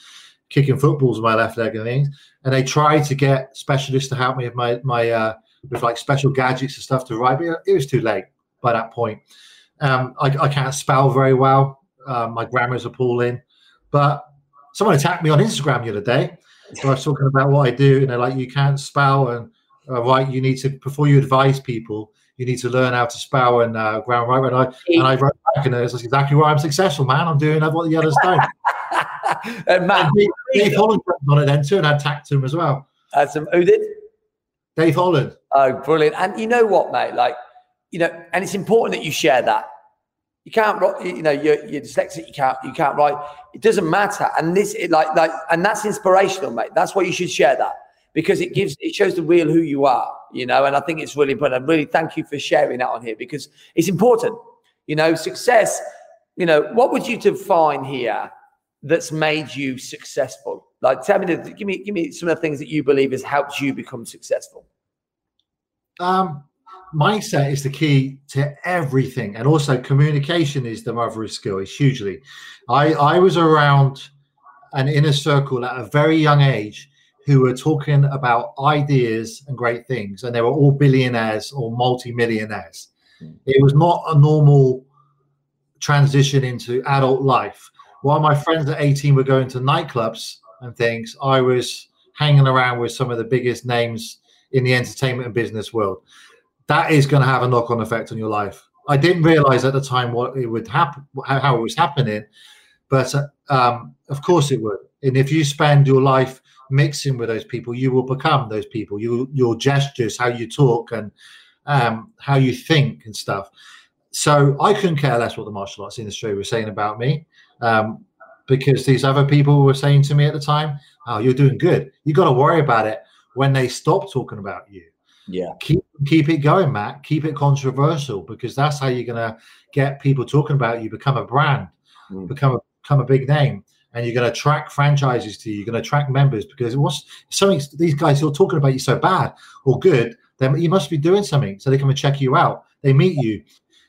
kicking footballs with my left leg and things. And they tried to get specialists to help me with my my uh, with like special gadgets and stuff to write, but it was too late by that point. Um, I, I, can't spell very well. Uh, my grammar's appalling. But someone attacked me on Instagram the other day. So I was talking about what I do, and they're like, "You can't spell and uh, write. You need to before you advise people." You need to learn how to spell and uh, ground right. And I and I wrote back, and it's exactly why I'm successful, man. I'm doing what the others don't. and Matt, and Dave, Dave Holland on it then too, and I tacked him as well. Uh, some, who did? Dave Holland. Oh, brilliant! And you know what, mate? Like, you know, and it's important that you share that. You can't, you know, you're, you're dyslexic. You can't, you can't write. It doesn't matter. And this, it, like, like, and that's inspirational, mate. That's why you should share that because it gives it shows the real who you are, you know. And I think it's really important. I really thank you for sharing that on here because it's important. You know, success. You know, what would you define here that's made you successful? Like, tell me, give me, give me some of the things that you believe has helped you become successful. Um, mindset is the key to everything, and also communication is the mother of skill. It's hugely. I I was around an inner circle at a very young age who were talking about ideas and great things, and they were all billionaires or multi-millionaires. Mm. It was not a normal transition into adult life. While my friends at 18 were going to nightclubs and things, I was hanging around with some of the biggest names in the entertainment and business world. That is going to have a knock-on effect on your life. I didn't realize at the time what it would happen, how it was happening, but uh, um, of course it would. And if you spend your life mixing with those people, you will become those people. You, your gestures, how you talk, and um, how you think and stuff. So I couldn't care less what the martial arts industry was saying about me, um, because these other people were saying to me at the time, "Oh, you're doing good. You got to worry about it when they stop talking about you." Yeah. Keep keep it going, Matt. Keep it controversial because that's how you're gonna get people talking about you, become a brand, mm. become a become a big name, and you're gonna attract franchises to you. You're gonna attract members because what's something these guys who are talking about you so bad or good, then you must be doing something so they come and check you out. They meet you.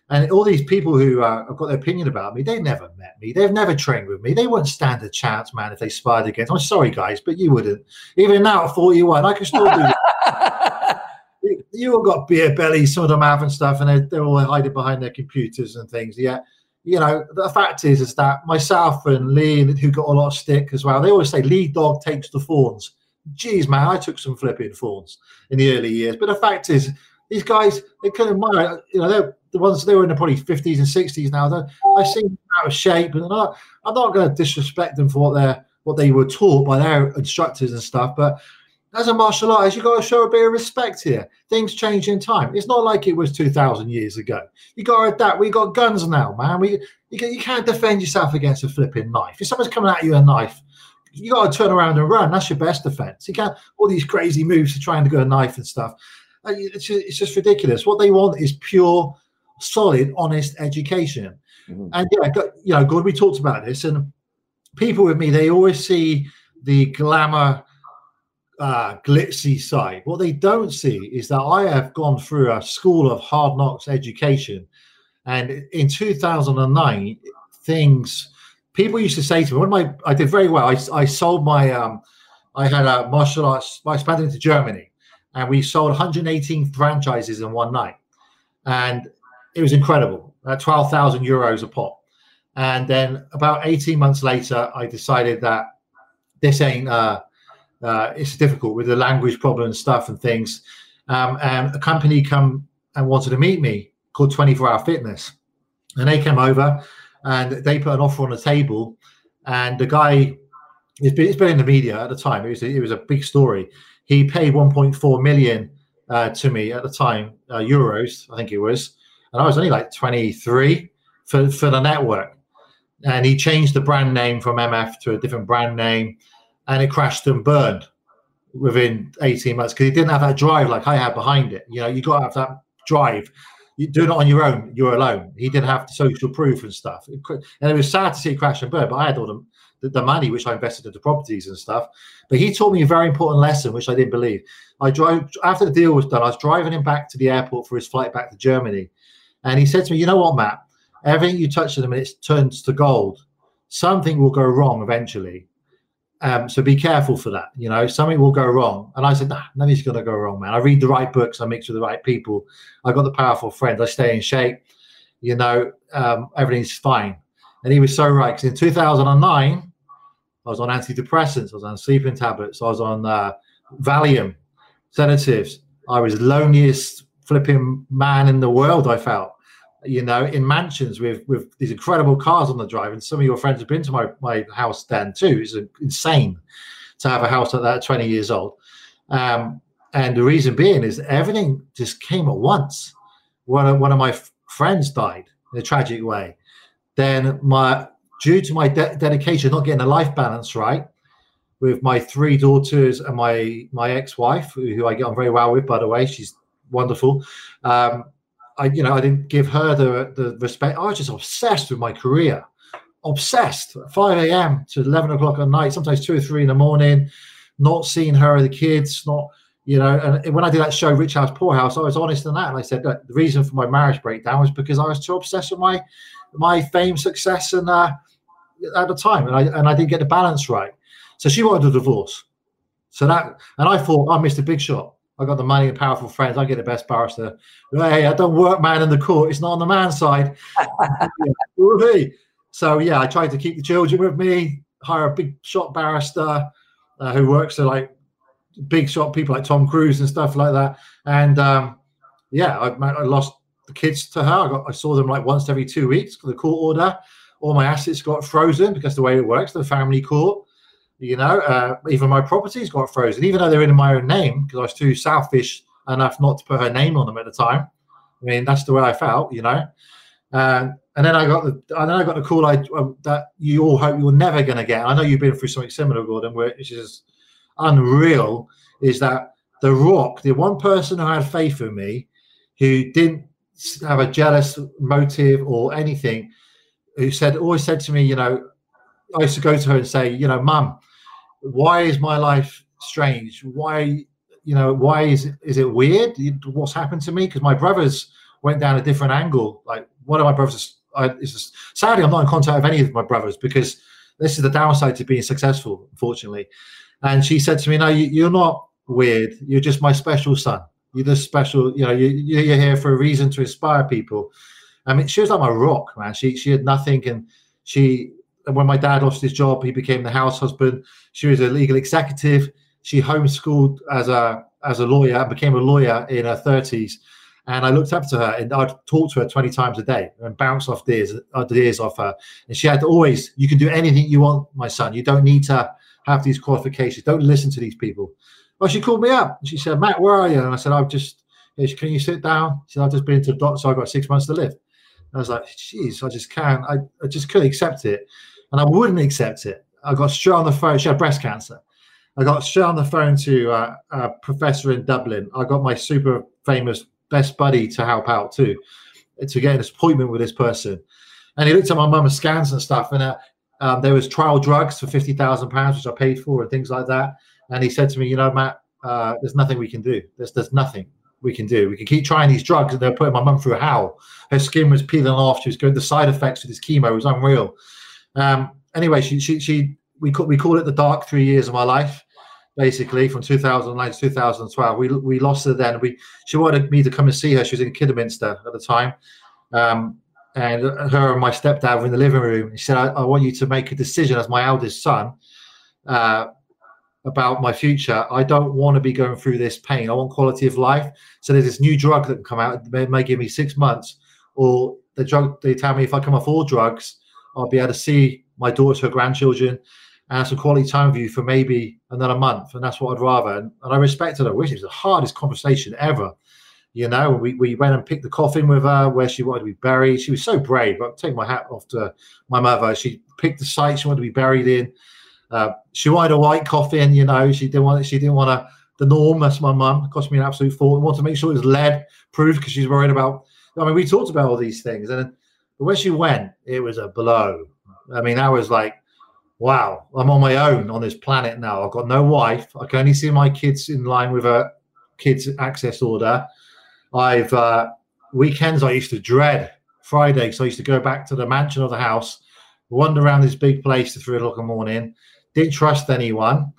And all these people who uh, have got their opinion about me, they never met me. They've never trained with me. They wouldn't stand a chance, man, if they sparred against. I'm sorry, guys, but you wouldn't. Even now at 41, I can still do that. you all got beer bellies, some of them have and stuff, and they're, they're all hiding behind their computers and things. Yeah, you know, the fact is, is that myself and Lee, who got a lot of stick as well, they always say lead dog takes the fawns. Geez, man, I took some flipping fawns in the early years. But the fact is, these guys, they couldn't mind, you know, they're the ones they were in the probably 50s and 60s now. I seem out of shape, and I'm not, not going to disrespect them for what they're what they were taught by their instructors and stuff. But as a martial artist, you've got to show a bit of respect here. Things change in time. It's not like it was 2,000 years ago. You got to adapt. We got guns now, man. We you, you can't defend yourself against a flipping knife. If someone's coming at you with a knife, you got to turn around and run. That's your best defense. You can't all these crazy moves to try and get a knife and stuff. Uh, it's just, it's just ridiculous. What they want is pure, solid, honest education. Mm-hmm. And yeah, you know, God, we talked about this, and people with me, they always see the glamour uh, glitzy side. What they don't see is that I have gone through a school of hard knocks education. And in 2009, things people used to say to me, "When my I did very well. I, I sold my um, I had a martial arts. I expanded into Germany, and we sold 118 franchises in one night, and it was incredible. At 12,000 euros a pop. And then about 18 months later, I decided that this ain't uh, uh, it's difficult with the language problem and stuff and things. Um, and a company come and wanted to meet me called 24 Hour Fitness, and they came over and they put an offer on the table. And the guy, it's been, it's been in the media at the time. It was a, it was a big story. He paid 1.4 million uh, to me at the time, uh, euros, I think it was, and I was only like 23 for for the network. And he changed the brand name from MF to a different brand name and it crashed and burned within 18 months because he didn't have that drive like I had behind it. You know, you got to have that drive. You do it on your own, you're alone. He didn't have the social proof and stuff. and it was sad to see it crash and burn, but I had all the, the, the, money which I invested into properties and stuff. But he taught me a very important lesson, which I didn't believe. I drove after the deal was done, I was driving him back to the airport for his flight back to Germany. And he said to me, You know what, Matt? Everything you touch in a minute turns to gold. Something will go wrong eventually um, so be careful for that. You know, something will go wrong. And I said, nah, nothing's going to go wrong, man. I read the right books. I mix with the right people. I got the powerful friends. I stay in shape. You know, um, everything's fine. And he was so right. Because in 2009, I was on antidepressants. I was on sleeping tablets. I was on uh, Valium, sedatives. I was loneliest flipping man in the world, I felt you know, in mansions with with these incredible cars on the drive. And some of your friends have been to my my house then too. It's insane to have a house like that at 20 years old. Um, and the reason being is everything just came at once. One of, one of my f- friends died in a tragic way. Then my due to my de- dedication, not getting a life balance right, with my three daughters and my my ex-wife, who, who I get on very well with, by the way, she's wonderful. Um, I, you know, I didn't give her the the respect. I was just obsessed with my career, obsessed. 5 a.m. to 11 o'clock at night, sometimes two or three in the morning, not seeing her or the kids, not, you know. And when I did that show, Rich House, Poor House, I was honest in that, and I said the reason for my marriage breakdown was because I was too obsessed with my my fame, success, and uh, at the time, and I and I didn't get the balance right. So she wanted a divorce. So that, and I thought, I missed a Big Shot. I got the money and powerful friends. I get the best barrister. Hey, I don't work man in the court. It's not on the man's side. so yeah, I tried to keep the children with me. Hire a big shot barrister uh, who works for like big shot people like Tom Cruise and stuff like that. And um, yeah, I, I, lost the kids to her. I, got, I saw them like once every two weeks. The court order, all my assets got frozen because the way it works, the family court. You know, uh, even my properties got frozen, even though they're in my own name because I was too selfish enough not to put her name on them at the time. I mean, that's the way I felt, you know. Uh, and then I got the, and then I got the call I, uh, that you all hope you're never going to get. I know you've been through something similar, Gordon, which is unreal. Is that the Rock, the one person who had faith in me, who didn't have a jealous motive or anything, who said always said to me, you know, I used to go to her and say, you know, Mum, why is my life strange? Why, you know, why is it is it weird? What's happened to me? Because my brothers went down a different angle. Like one of my brothers, I, just, sadly, I'm not in contact with any of my brothers because this is the downside to being successful, unfortunately. And she said to me, "No, you, you're not weird. You're just my special son. You're the special. You know, you, you're here for a reason to inspire people." I mean, she was like my rock, man. She she had nothing, and she when my dad lost his job, he became the house husband. She was a legal executive. She homeschooled as a as a lawyer and became a lawyer in her thirties. And I looked up to her and I'd talk to her 20 times a day and bounce off the ears uh, off her. And she had to always, you can do anything you want, my son. You don't need to have these qualifications. Don't listen to these people. Well, she called me up. She said, Matt, where are you? And I said, I've just, can you sit down? She said, I've just been to the doctor, so I've got six months to live. I was like, geez, I just can't. I, I just couldn't accept it. And I wouldn't accept it. I got straight on the phone. She had breast cancer. I got straight on the phone to uh, a professor in Dublin. I got my super famous best buddy to help out too, to get an appointment with this person. And he looked at my mum's scans and stuff, and uh, um, there was trial drugs for fifty thousand pounds, which I paid for, and things like that. And he said to me, "You know, Matt, uh, there's nothing we can do. There's there's nothing we can do. We can keep trying these drugs, and they're putting my mum through a hell. Her skin was peeling off. She was going. The side effects of this chemo was unreal. Um, anyway, she she she we call we call it the dark three years of my life basically from 2009 to 2012. We we lost her then. We she wanted me to come and see her. She was in Kidderminster at the time, um, and her and my stepdad were in the living room. She said, I, I want you to make a decision as my eldest son." Uh, about my future. I don't want to be going through this pain. I want quality of life. So there's this new drug that can come out. They may give me six months, or the drug. They tell me if I come off all drugs, I'll be able to see my daughter, her grandchildren, and some quality time with you for maybe another month. And that's what I'd rather. And, and I respected her. It was the hardest conversation ever. You know, we, we went and picked the coffin with her where she wanted to be buried. She was so brave. I take my hat off to my mother. She picked the site she wanted to be buried in. Uh, she wanted a white coffin, you know. She didn't want she didn't want a the norm. That's my mum. Cost me an absolute fortune. Wanted to make sure it was lead proof because she's worried about. I mean, we talked about all these things, and but when she went, it was a blow. I mean, I was like, wow, I'm on my own on this planet now. I've got no wife. I can only see my kids in line with a kids access order. I've uh, weekends I used to dread Friday, so I used to go back to the mansion of the house, wander around this big place to three o'clock in the morning. Didn't trust anyone.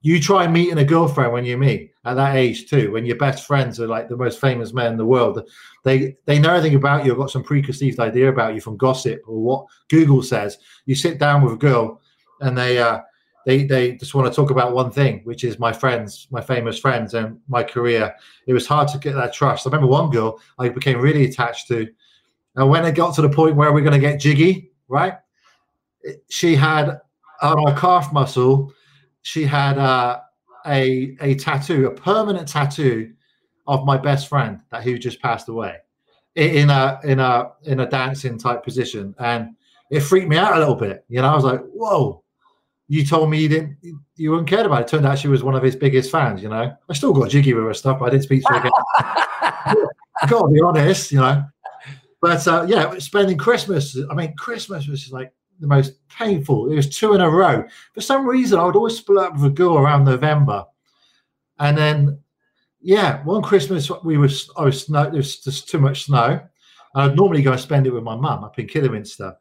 You try meeting a girlfriend when you meet at that age too, when your best friends are like the most famous men in the world. They they know everything about you. Got some preconceived idea about you from gossip or what Google says. You sit down with a girl and they uh, they they just want to talk about one thing, which is my friends, my famous friends, and my career. It was hard to get that trust. I remember one girl I became really attached to, and when it got to the point where we're going to get jiggy, right? She had on her calf muscle, she had uh, a a tattoo, a permanent tattoo of my best friend that who just passed away in a in a in a dancing type position and it freaked me out a little bit you know i was like whoa you told me you didn't you weren't cared about it. Turned out she was one of his biggest fans, you know. I still got jiggy with her stuff, but I didn't speak to her again. I gotta be honest, you know. But uh, yeah, spending Christmas, I mean, Christmas was like the most painful. It was two in a row. For some reason, I would always split up with a girl around November. And then, yeah, one Christmas we was I was snow, there was just too much snow. I'd normally go and spend it with my mum up in Kidderminster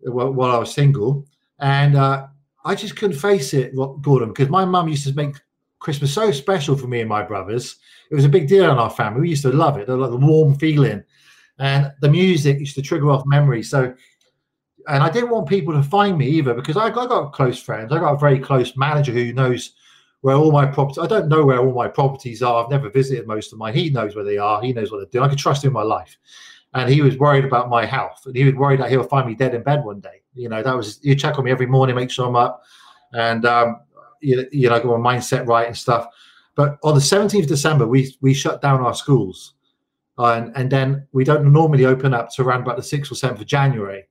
while, while I was single. And uh, I just couldn't face it, Gordon, because my mum used to make Christmas so special for me and my brothers. It was a big deal in our family. We used to love it, the warm feeling, and the music used to trigger off memories. So, and I didn't want people to find me either because I got, I got close friends. I got a very close manager who knows where all my properties. I don't know where all my properties are. I've never visited most of mine. He knows where they are. He knows what they're doing. I can trust him in my life. And he was worried about my health, and he was worried that he'll find me dead in bed one day. You know, that was you check on me every morning, make sure I'm up, and um, you, you know, got my mindset right and stuff. But on the 17th of December, we we shut down our schools, and and then we don't normally open up to around about the 6th or 7th of January.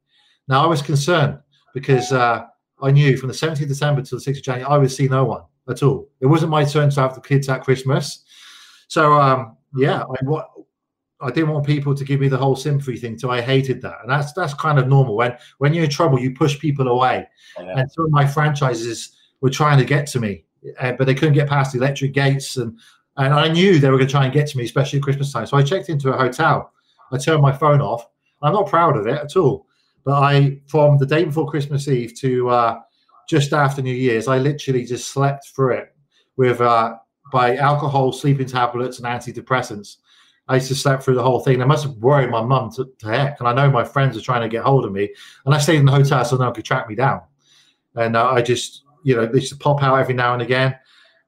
Now I was concerned because uh, I knew from the 17th of December to the 6th of January I would see no one at all. It wasn't my turn to have the kids at Christmas. So um, yeah, I, what, I didn't want people to give me the whole sympathy thing, so I hated that, and that's that's kind of normal. When when you're in trouble, you push people away, and some of my franchises were trying to get to me, uh, but they couldn't get past the electric gates, and and I knew they were going to try and get to me, especially at Christmas time. So I checked into a hotel. I turned my phone off. I'm not proud of it at all, but I from the day before Christmas Eve to uh, just after New Year's, I literally just slept through it with uh, by alcohol, sleeping tablets, and antidepressants. I used to sleep through the whole thing. I must have worried my mum to, to, heck, and I know my friends are trying to get hold of me. And I stayed in the hotel so no one could track me down. And uh, I just, you know, they used to pop out every now and again,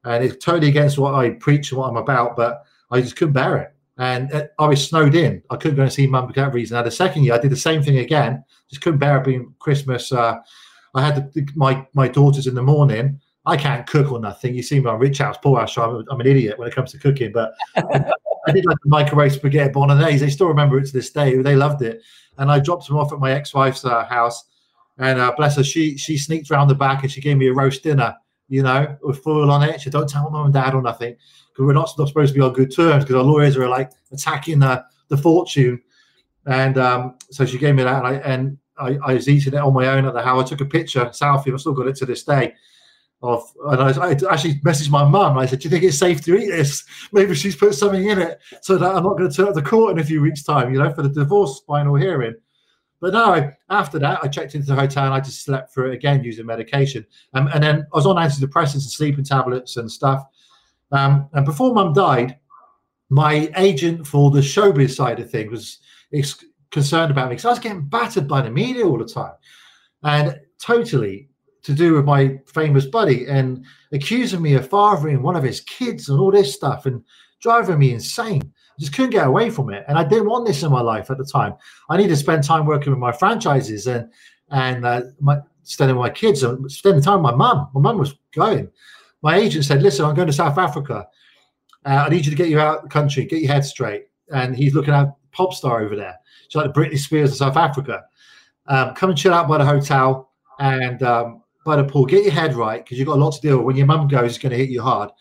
and it's totally against what I preach and what I'm about. But I just couldn't bear it, and uh, I was snowed in. I couldn't go and see mum for that reason. Now the second year, I did the same thing again. Just couldn't bear it being Christmas. Uh, I had the, my my daughters in the morning. I can't cook or nothing. You see my Rich House, Poor House. I'm, I'm an idiot when it comes to cooking, but I did like the microwave spaghetti bolognese. They still remember it to this day. They loved it, and I dropped them off at my ex-wife's uh, house. And uh, bless her, she she sneaked around the back and she gave me a roast dinner. You know, with foil on it. She don't tell mom and dad or nothing because we're not, not supposed to be on good terms because our lawyers are like attacking the the fortune. And um, so she gave me that, and I and I, I, was eating it on my own at the house. I took a picture, selfie. I've still got it to this day. Of and I, I actually messaged my mum. I said, "Do you think it's safe to eat this? Maybe she's put something in it so that I'm not going to turn up the court in a few weeks' time, you know, for the divorce final hearing." But no, after that, I checked into the hotel and I just slept through it again using medication. Um, and then I was on antidepressants and sleeping tablets and stuff. Um, and before mum died, my agent for the showbiz side of things was concerned about me because I was getting battered by the media all the time, and totally to do with my famous buddy and accusing me of fathering one of his kids and all this stuff and driving me insane. Just couldn't get away from it, and I didn't want this in my life at the time. I needed to spend time working with my franchises and and uh, my, spending with my kids and spending time with my mum. My mum was going. My agent said, "Listen, I'm going to South Africa. Uh, I need you to get you out of the country, get your head straight." And he's looking at pop star over there. She's like the Britney Spears of South Africa. Um, come and chill out by the hotel and um, by the pool. Get your head right because you've got a lot to deal with. When your mum goes, it's going to hit you hard.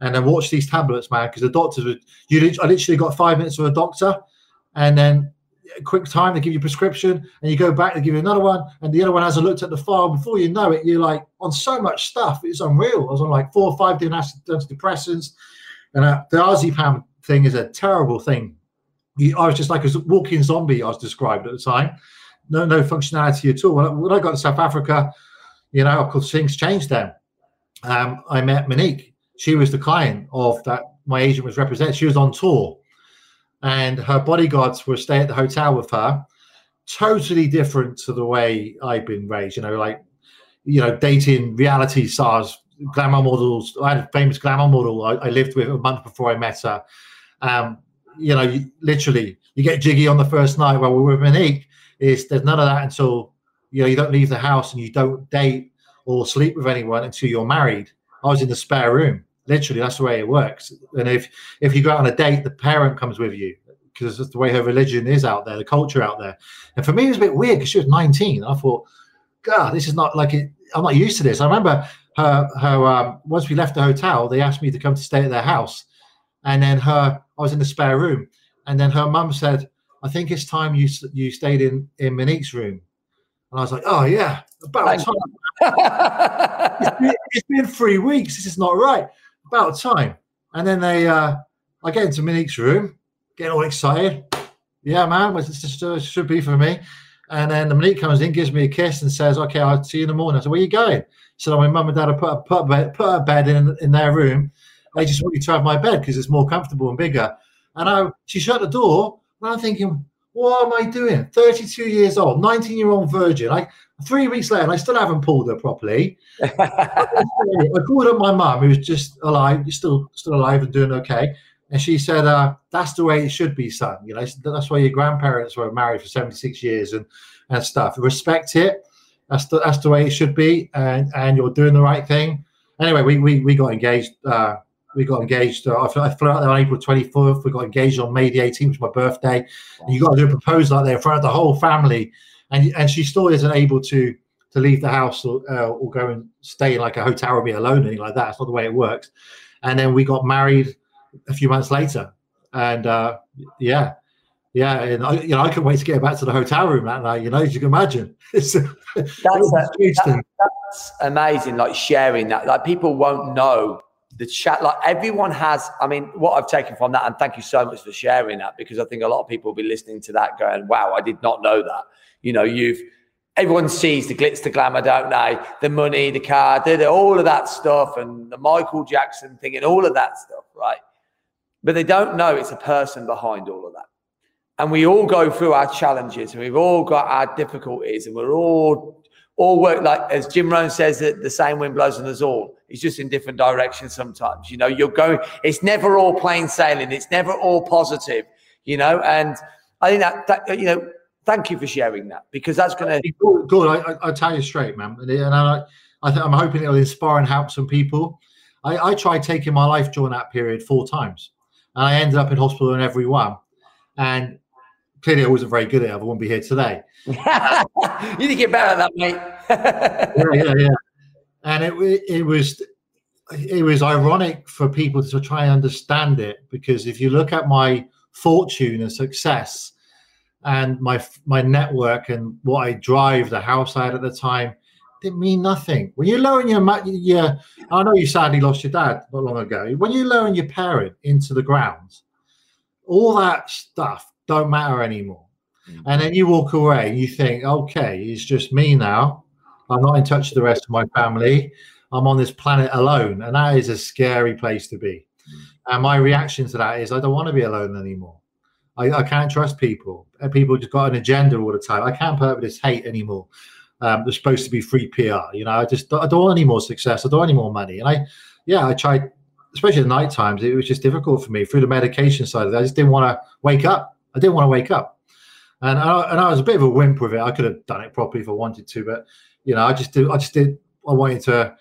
And then watch these tablets, man, because the doctors would. You, I literally got five minutes with a doctor, and then quick time they give you prescription, and you go back they give you another one, and the other one hasn't looked at the file. Before you know it, you're like on so much stuff. It's unreal. I was on like four or five different antidepressants, and uh, the Arzepam thing is a terrible thing I was just like a walking zombie. I was described at the time. No, no functionality at all. When I, when I got to South Africa, you know, of course, things changed then. Um, I met Monique. She was the client of that my agent was representing. She was on tour, and her bodyguards were staying at the hotel with her. Totally different to the way I've been raised. You know, like you know, dating reality stars, glamour models. I had a famous glamour model I, I lived with a month before I met her. Um, you know, you, literally, you get jiggy on the first night. Well, with Monique, is there's none of that until you know you don't leave the house and you don't date or sleep with anyone until you're married. I was in the spare room. Literally, that's the way it works. And if if you go out on a date, the parent comes with you because that's the way her religion is out there, the culture out there. And for me, it was a bit weird because she was 19. I thought, God, this is not like it. I'm not used to this. I remember her. Her um, once we left the hotel, they asked me to come to stay at their house, and then her I was in the spare room, and then her mum said, "I think it's time you you stayed in in Monique's room." And I was like, "Oh yeah, about time." it's, been, it's been three weeks. This is not right. About time. And then they, uh, I get into Monique's room, get all excited. Yeah, man, this just uh, should be for me. And then the Monique comes in, gives me a kiss, and says, "Okay, I'll see you in the morning." I said, "Where are you going?" So my mum and dad have put a, put a bed, put a bed in in their room. They just want you to have my bed because it's more comfortable and bigger. And I, she shut the door, and I'm thinking, what am I doing? 32 years old, 19 year old virgin. I three weeks later, and I still haven't pulled her properly. I called up my mum, who's just alive, still still alive and doing okay. And she said, uh, "That's the way it should be, son. You know, that's why your grandparents were married for seventy six years and and stuff. Respect it. That's the that's the way it should be, and and you're doing the right thing." Anyway, we we, we got engaged. Uh, we got engaged. Uh, I flew out there on April 24th. We got engaged on May the 18th, which was my birthday. And you got to do a proposal out there in front of the whole family. And and she still isn't able to to leave the house or, uh, or go and stay in like a hotel with me alone, anything like that. It's not the way it works. And then we got married a few months later, and uh, yeah, yeah, and I, you know, I couldn't wait to get back to the hotel room that night. You know, as you can imagine, it's that's, a, that, that's amazing. Like sharing that, like people won't know the chat. Like everyone has. I mean, what I've taken from that, and thank you so much for sharing that because I think a lot of people will be listening to that, going, "Wow, I did not know that." You know, you've everyone sees the glitz, the glamour, don't they? The money, the car, all of that stuff, and the Michael Jackson thing, and all of that stuff, right? But they don't know it's a person behind all of that. And we all go through our challenges, and we've all got our difficulties, and we're all all work like as Jim Rohn says that the same wind blows on us all. It's just in different directions sometimes. You know, you're going. It's never all plain sailing. It's never all positive. You know, and I think that, that you know thank you for sharing that because that's going to. I, I, I, tell you straight, man. And I, I th- I'm hoping it'll inspire and help some people. I, I tried taking my life during that period four times, and I ended up in hospital in every one. And clearly, I wasn't very good at it. I wouldn't be here today. you need to get better at that, mate. yeah, yeah, yeah. And it it was it was ironic for people to try and understand it because if you look at my fortune and success and my my network and what I drive the house at at the time didn't mean nothing. When you're lowering your your, I know you sadly lost your dad not long ago. When you're lowering your parent into the ground, all that stuff don't matter anymore. Mm-hmm. And then you walk away and you think, okay, it's just me now. I'm not in touch with the rest of my family. I'm on this planet alone, and that is a scary place to be. Mm-hmm. And my reaction to that is, I don't want to be alone anymore. I, I can't trust people. People just got an agenda all the time. I can't put up with this hate anymore. Um, there's supposed to be free PR. You know, I just I don't want any more success. I don't want any more money. And I, yeah, I tried, especially at night times. It was just difficult for me through the medication side of it. I just didn't want to wake up. I didn't want to wake up, and I, and I was a bit of a wimp with it. I could have done it properly if I wanted to, but you know, I just did. I just did. I wanted to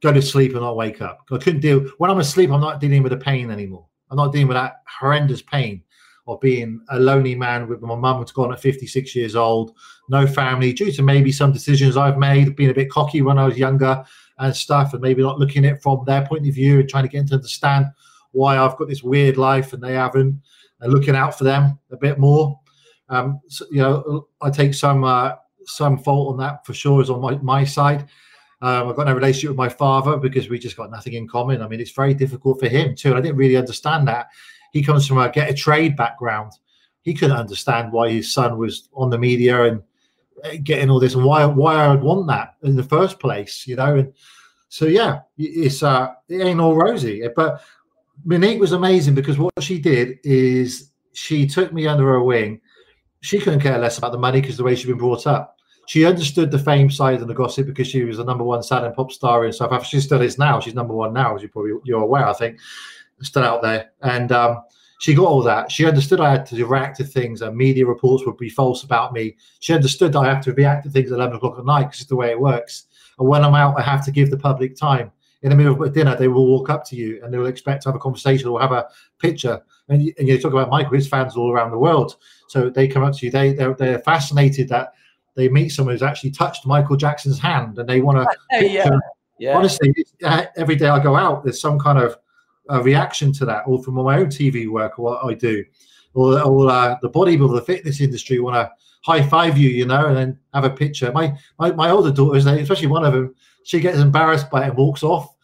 go to sleep and not wake up. I couldn't deal when I'm asleep. I'm not dealing with the pain anymore. I'm not dealing with that horrendous pain of being a lonely man with my mum who's gone at 56 years old, no family, due to maybe some decisions I've made, being a bit cocky when I was younger and stuff, and maybe not looking at it from their point of view and trying to get to understand why I've got this weird life and they haven't, and looking out for them a bit more. Um, so, you know, I take some uh, some fault on that for sure. Is on my, my side. Um, I've got no relationship with my father because we just got nothing in common. I mean, it's very difficult for him too. And I didn't really understand that he comes from a get a trade background. He couldn't understand why his son was on the media and uh, getting all this and why why I would want that in the first place, you know. And so yeah, it's uh it ain't all rosy. But Monique was amazing because what she did is she took me under her wing. She couldn't care less about the money because the way she'd been brought up. She understood the fame side and the gossip because she was the number one selling pop star in South Africa. She still is now. She's number one now, as you probably you're aware, I think still out there. And um, she got all that. She understood I had to react to things, and media reports would be false about me. She understood I have to react to things at 11 o'clock at night because it's the way it works. And when I'm out, I have to give the public time. In the middle of dinner, they will walk up to you and they will expect to have a conversation or have a picture. And you, and you talk about Michael, his fans all around the world. So they come up to you, they, they're, they're fascinated that they meet someone who's actually touched Michael Jackson's hand and they want to. yeah. yeah. Honestly, uh, every day I go out, there's some kind of a reaction to that, or from my own TV work or what I do, or, or uh, the bodybuilder, the fitness industry want to high five you, you know, and then have a picture. My my, my older daughters, especially one of them, she gets embarrassed by it and walks off.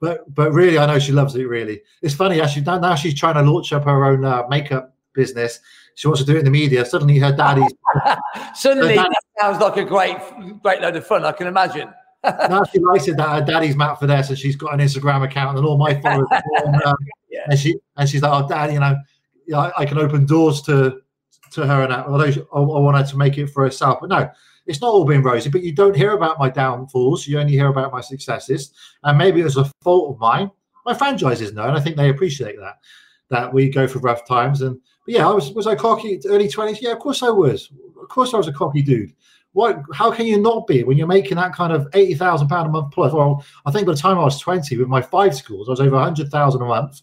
But but really, I know she loves it. Really, it's funny. Actually, now she's trying to launch up her own uh, makeup business. She wants to do it in the media. Suddenly, her daddy's suddenly her, sounds like a great, great load of fun. I can imagine. now she likes it that her daddy's Matt Fiddes, so she's got an Instagram account and all my followers. uh, yeah. And she and she's like, "Oh, dad, you know, I, I can open doors to to her and that. Although she, I, I want her to make it for herself, but no, it's not all been rosy. But you don't hear about my downfalls. You only hear about my successes, and maybe it was a fault of mine. My franchises know, and I think they appreciate that. That we go for rough times, and but yeah, I was was I cocky early twenties? Yeah, of course I was. Of course I was a cocky dude. What? How can you not be when you're making that kind of eighty thousand pound a month plus? Well, I think by the time I was twenty, with my five schools, I was over a hundred thousand a month,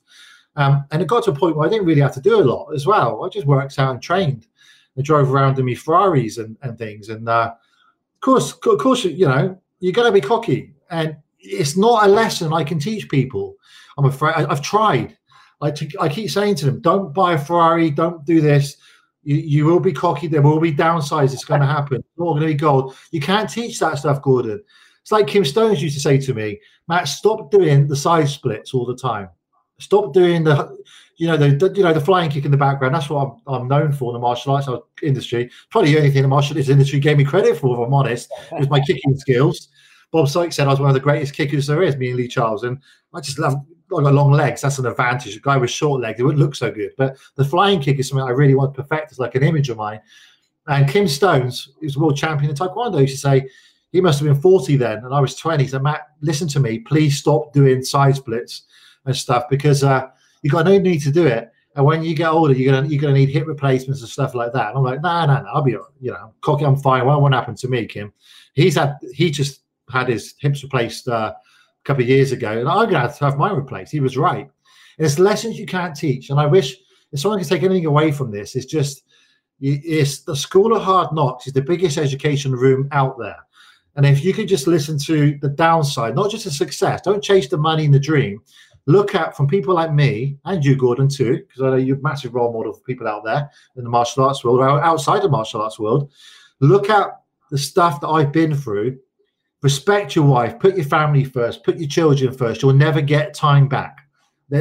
um, and it got to a point where I didn't really have to do a lot as well. I just worked out and trained, and drove around in me Ferraris and, and things. And uh, of course, of course, you know, you're going to be cocky, and it's not a lesson I can teach people. I'm afraid I, have tried. I, t- I keep saying to them, don't buy a Ferrari, don't do this. You, you will be cocky. There will be downsides. It's going to happen. It's not going to be gold. You can't teach that stuff, Gordon. It's like Kim Stones used to say to me, Matt, stop doing the side splits all the time. Stop doing the, you know, the, you know the flying kick in the background. That's what I'm, I'm known for in the martial arts industry. Probably the only thing the martial arts industry gave me credit for, if I'm honest, was my kicking skills. Bob Sykes said I was one of the greatest kickers there is, me and Lee Charles, and I just love I got long legs. That's an advantage. A guy with short legs, it wouldn't look so good. But the flying kick is something I really want to perfect. It's like an image of mine. And Kim Stones, who's world champion in Taekwondo, used to say he must have been 40 then, and I was 20. So Matt, listen to me. Please stop doing side splits and stuff because uh, you got no need to do it. And when you get older, you're gonna you're gonna need hip replacements and stuff like that. And I'm like, nah, nah, nah. I'll be, you know, cocky. I'm fine. Well, what happened to me, Kim? He's had he just had his hips replaced. Uh, couple of years ago, and I'm to have to have mine replaced. He was right. It's lessons you can't teach, and I wish if someone can take anything away from this, it's just it's the school of hard knocks is the biggest education room out there. And if you could just listen to the downside, not just the success, don't chase the money and the dream. Look at from people like me and you, Gordon, too, because I know you're a massive role model for people out there in the martial arts world or outside the martial arts world. Look at the stuff that I've been through respect your wife, put your family first, put your children first. You'll never get time back.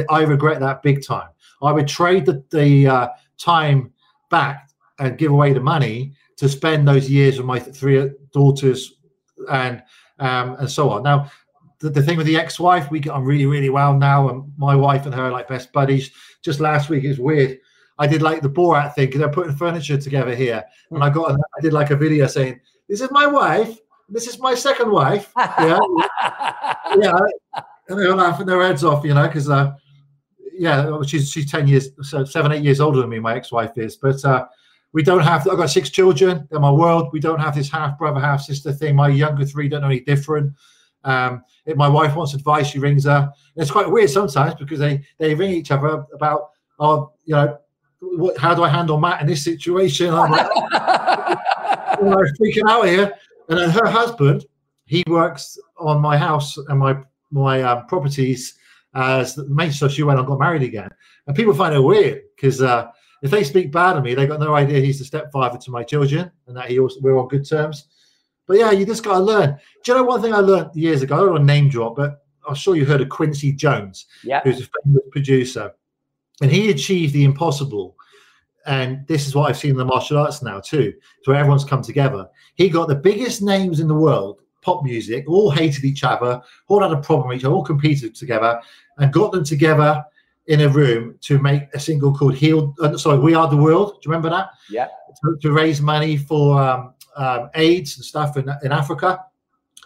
I regret that big time. I would trade the, the uh, time back and give away the money to spend those years with my three daughters and um, and so on. Now, the, the thing with the ex-wife, we get on really, really well now, and my wife and her are like best buddies. Just last week, it's weird. I did like the Borat thing because they're putting furniture together here, and I got I did like a video saying, "This is my wife." this is my second wife. Yeah, yeah. And they're laughing their heads off, you know, because uh, yeah, she's she's ten years, so seven, eight years older than me. My ex-wife is, but uh, we don't have. I've got six children. They're my world. We don't have this half brother, half sister thing. My younger three don't know any different. Um, if my wife wants advice, she rings her. And it's quite weird sometimes because they they ring each other about, oh, you know, what, how do I handle Matt in this situation? I'm like, I'm freaking out here. And then her husband, he works on my house and my my um, properties as the main stuff. She went and got married again, and people find it weird because uh, if they speak bad of me, they got no idea he's the stepfather to my children and that he also we're on good terms. But yeah, you just got to learn. Do you know one thing I learned years ago? I don't want to name drop, but I'm sure you heard of Quincy Jones, yeah. who's a famous producer, and he achieved the impossible and this is what I've seen in the martial arts now too, so where everyone's come together. He got the biggest names in the world, pop music, all hated each other, all had a problem with each other, all competed together, and got them together in a room to make a single called "Heal." Uh, sorry, "We Are the World." Do you remember that? Yeah. To, to raise money for um, um, AIDS and stuff in, in Africa,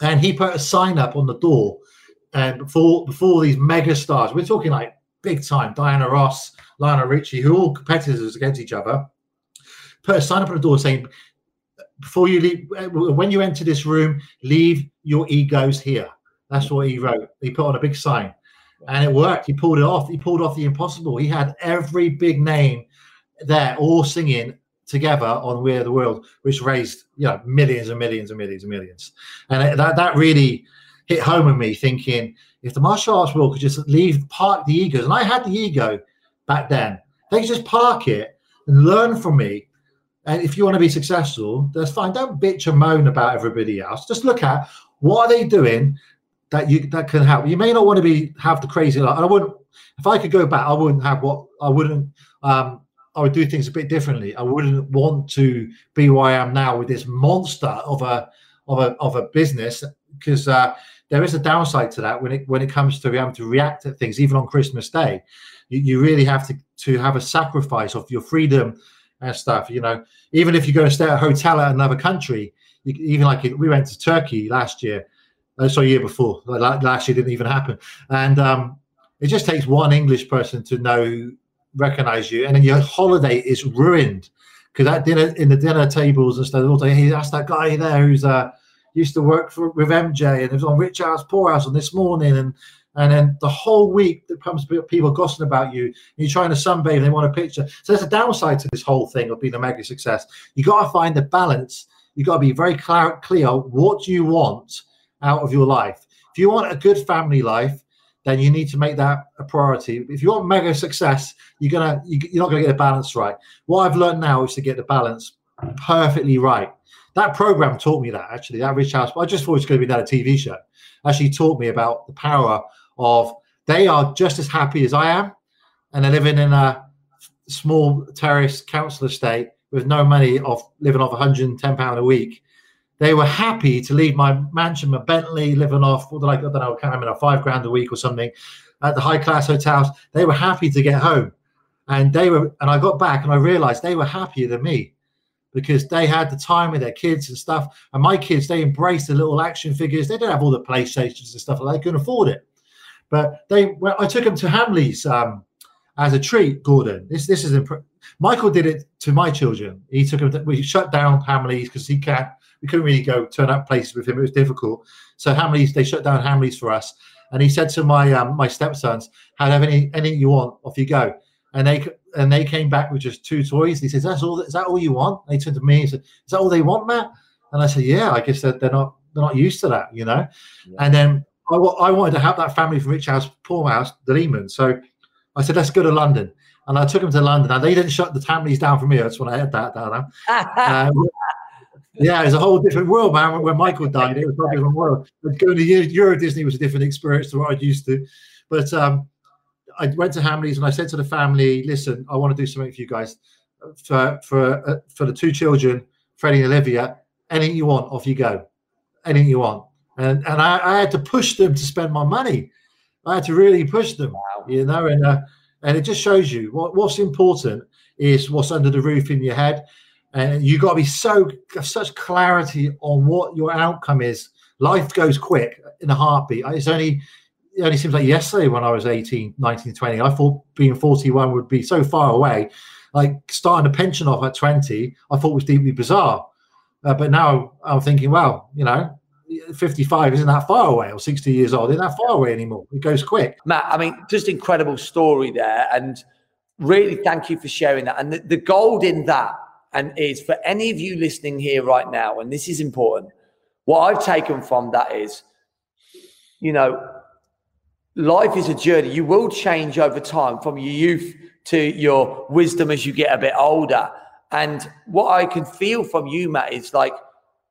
and he put a sign up on the door, and before before these mega stars, we're talking like big time, Diana Ross Lionel Richie, who are all competitors against each other, put a sign up on the door saying, before you leave, when you enter this room, leave your egos here. That's what he wrote. He put on a big sign and it worked. He pulled it off. He pulled off the impossible. He had every big name there all singing together on We Are the World, which raised you know millions and millions and millions and millions. And that that really hit home with me, thinking if the martial arts world could just leave park the egos, and I had the ego back then. They could just park it and learn from me. And if you want to be successful, that's fine. Don't bitch and moan about everybody else. Just look at what are they doing that you that can help. You may not want to be have the crazy life. I wouldn't if I could go back, I wouldn't have what I wouldn't um I would do things a bit differently. I wouldn't want to be where I am now with this monster of a of a of a business because uh, there is a downside to that when it when it comes to having to react to things, even on Christmas Day. You, you really have to to have a sacrifice of your freedom and stuff. You know, even if you go and stay at a hotel at another country, you, even like we went to Turkey last year, uh, sorry, year before. like Last year didn't even happen, and um, it just takes one English person to know recognize you, and then your holiday is ruined because that dinner in the dinner tables and stuff. They'll say, "Hey, that's that guy there who's uh used to work for with MJ and it was on Rich House Poor House on this morning and." And then the whole week that comes people gossiping about you, you're trying to sunbathe and they want a picture. So there's a downside to this whole thing of being a mega success. You got to find the balance. You got to be very clear, clear what you want out of your life. If you want a good family life, then you need to make that a priority. If you want mega success, you're gonna you're not gonna get the balance right. What I've learned now is to get the balance perfectly right. That program taught me that actually. That Rich House, I just thought it was going to be that a TV show. Actually, taught me about the power of they are just as happy as I am, and they're living in a small terrace council estate with no money of living off 110 pound a week they were happy to leave my mansion, my Bentley, living off, what did I, I don't know, I can't remember, five grand a week or something at the high class hotels. They were happy to get home. And they were, and I got back and I realized they were happier than me because they had the time with their kids and stuff. And my kids, they embraced the little action figures. They don't have all the PlayStations and stuff. They couldn't afford it. But they, well, I took them to Hamleys um, as a treat, Gordon. This, this is, imp- Michael did it to my children. He took them, to, we shut down Hamleys because he can't, we couldn't really go turn up places with him. It was difficult. So Hamleys, they shut down Hamleys for us. And he said to my um, my stepsons, "Have any anything you want? Off you go." And they and they came back with just two toys. He says, "That's all. Is that all you want?" And they turned to me and said, "Is that all they want, Matt?" And I said, "Yeah, I guess they're, they're not they're not used to that, you know." Yeah. And then I, I wanted to help that family from Rich House, Poor House, the Lehman. So I said, "Let's go to London." And I took them to London. And they didn't shut the families down for me. That's when I had that down. uh, yeah, it's a whole different world, man. When Michael died, it was probably a different world. But going to Euro Disney was a different experience to what I'd used to. But um, I went to Hamleys and I said to the family, "Listen, I want to do something for you guys, for for uh, for the two children, Freddie and Olivia. Anything you want, off you go. Anything you want." And and I, I had to push them to spend my money. I had to really push them, wow. you know. And uh, and it just shows you what, what's important is what's under the roof in your head and you got to be so such clarity on what your outcome is. Life goes quick in a heartbeat. It's only it only seems like yesterday when I was 18, 19, 20. I thought being 41 would be so far away. Like starting a pension off at 20, I thought was deeply bizarre. Uh, but now I'm thinking, well, you know, 55 isn't that far away, or 60 years old isn't that far away anymore. It goes quick. Matt, I mean, just incredible story there. And really thank you for sharing that. And the, the gold in that and is for any of you listening here right now, and this is important, what I've taken from that is, you know, life is a journey. You will change over time from your youth to your wisdom as you get a bit older. And what I can feel from you, Matt, is like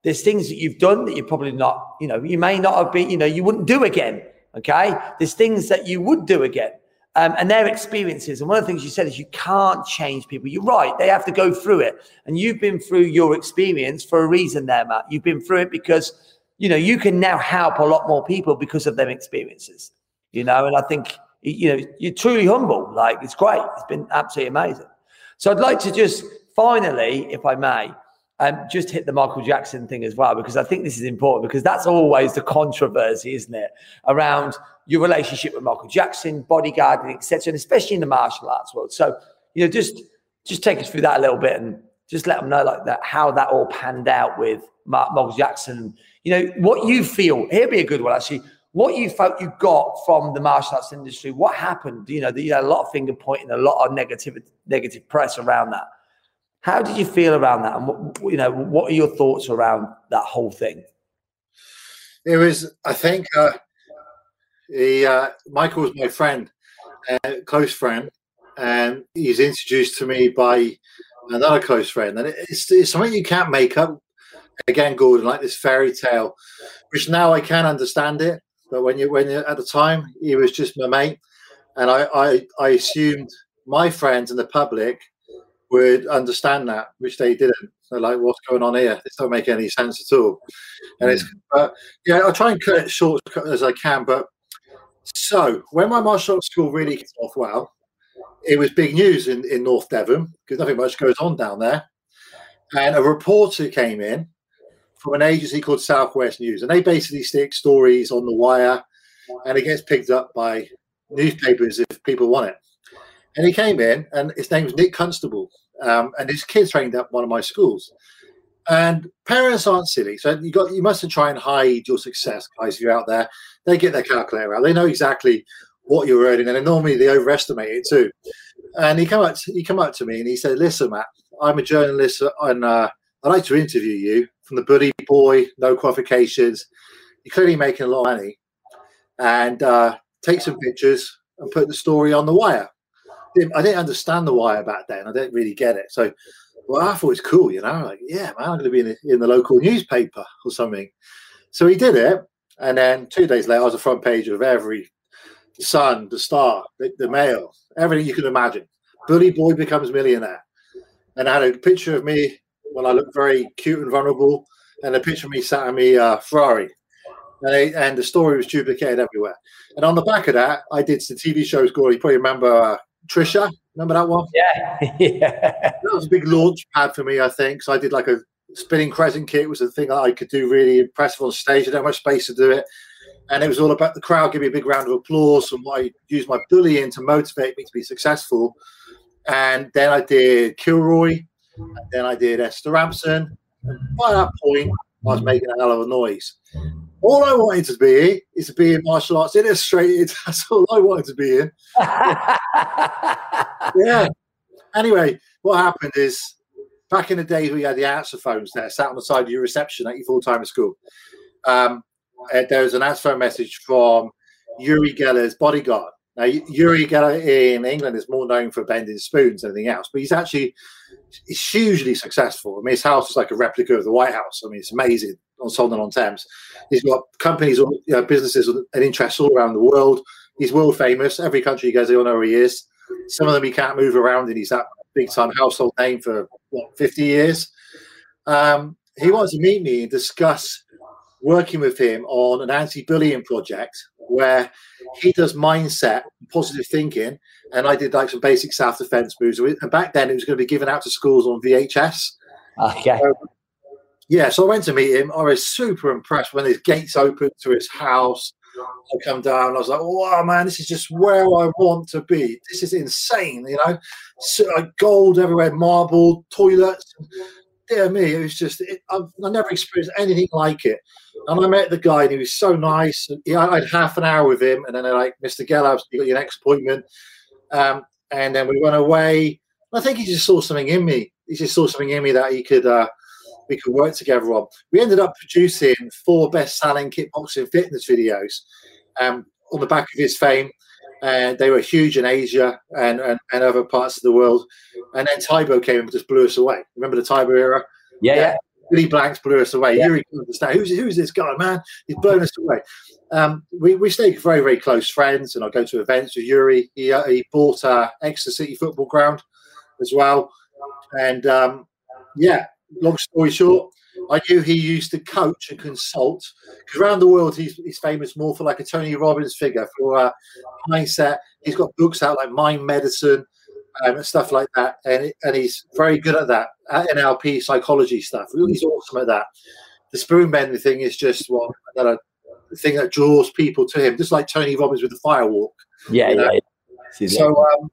there's things that you've done that you're probably not, you know, you may not have been, you know, you wouldn't do again. Okay. There's things that you would do again um, and their experiences. And one of the things you said is you can't change people. You're right; they have to go through it. And you've been through your experience for a reason, there, Matt. You've been through it because you know you can now help a lot more people because of their experiences. You know, and I think you know you're truly humble. Like it's great. It's been absolutely amazing. So I'd like to just finally, if I may, um, just hit the Michael Jackson thing as well because I think this is important because that's always the controversy, isn't it, around your relationship with Michael Jackson, bodyguarding, etc., and especially in the martial arts world. So, you know, just just take us through that a little bit and just let them know like that how that all panned out with Mark Michael Jackson. You know, what you feel. Here'd be a good one actually. What you felt you got from the martial arts industry. What happened? You know, you had a lot of finger pointing, a lot of negative negative press around that. How did you feel around that? And what, you know, what are your thoughts around that whole thing? It was, I think, uh, he uh, Michael was my friend, uh, close friend, and he's introduced to me by another close friend, and it's, it's something you can't make up. Again, Gordon, like this fairy tale, which now I can understand it, but when you when you at the time he was just my mate, and I I, I assumed my friends and the public would understand that, which they didn't. They're like, "What's going on here? This don't make any sense at all." And it's, hmm. but yeah, I'll try and cut it short as I can. But so when my martial arts school really kicked off well, it was big news in, in North Devon because nothing much goes on down there. And a reporter came in from an agency called Southwest News, and they basically stick stories on the wire, and it gets picked up by newspapers if people want it. And he came in, and his name was Nick Constable, um, and his kids trained at one of my schools. And parents aren't silly, so you got you mustn't try and hide your success, guys. If you're out there, they get their calculator out. They know exactly what you're earning, and normally they overestimate it too. And he come up, to, he come up to me and he said, "Listen, Matt, I'm a journalist, and uh, I'd like to interview you from the Bully Boy, no qualifications. You're clearly making a lot of money, and uh, take some pictures and put the story on the wire." I didn't understand the wire back then. I didn't really get it. So well, I thought it was cool, you know, like, yeah, man, I'm going to be in the, in the local newspaper or something. So he did it. And then two days later, I was the front page of every Sun, the Star, the, the Mail, everything you can imagine. Bully Boy becomes millionaire. And I had a picture of me when I looked very cute and vulnerable, and a picture of me sat in me uh, Ferrari. And, they, and, the story was duplicated everywhere. And on the back of that, I did some TV shows called, you probably remember uh, Trisha. Remember that one? Yeah. yeah. That was a big launch pad for me, I think. So I did like a spinning crescent kick was a thing I could do really impressive on stage. I didn't have much space to do it. And it was all about the crowd giving me a big round of applause and I used my bullying to motivate me to be successful. And then I did Kilroy, and then I did Esther Rantzen. And by that point, I was making a hell of a noise. All I wanted to be is to be in martial arts illustrated. That's all I wanted to be in. yeah. Anyway, what happened is back in the days we had the answer phones there, sat on the side of your reception at your full time school. Um, there was an answer phone message from Uri Geller's bodyguard. Now, Uri Geller in England is more known for bending spoons than anything else, but he's actually he's hugely successful. I mean, his house is like a replica of the White House. I mean, it's amazing on Sonning on Thames. He's got companies, you know, businesses, and interests all around the world. He's world famous. Every country he goes, they all know who he is. Some of them he can't move around, and he's that big time household name for what 50 years. Um, he wants to meet me and discuss working with him on an anti-bullying project where he does mindset, positive thinking, and I did like some basic self-defense moves. And back then, it was going to be given out to schools on VHS. Okay. So, yeah, so I went to meet him. I was super impressed when his gates opened to his house. I come down. I was like, "Wow, man, this is just where I want to be. This is insane." You know, so, like gold everywhere, marble toilets. Dear me, it was just. It, I've, I never experienced anything like it. And I met the guy, and he was so nice. He, I had half an hour with him, and then they're like, "Mr. Geller, you got your next appointment." Um, and then we went away. I think he just saw something in me. He just saw something in me that he could. Uh, we could work together on. We ended up producing four best-selling kickboxing fitness videos um, on the back of his fame. And they were huge in Asia and, and, and other parts of the world. And then Tae Bo came and just blew us away. Remember the Tae Bo era? Yeah, yeah. Billy Blanks blew us away. Yeah. Uri understand who's who's this guy, man? He's blown us away. Um, we we stayed very very close friends, and I go to events with Uri. He uh, he bought uh, Exeter City Football Ground as well, and um, yeah, long story short, I knew he used to coach and consult because around the world he's, he's famous more for like a Tony Robbins figure for uh, mindset. He's got books out like Mind Medicine um, and stuff like that, and and he's very good at that at NLP psychology stuff. He's awesome at that. The spoon bending thing is just what another thing that draws people to him, just like Tony Robbins with the firewalk. Yeah, yeah. yeah. So um,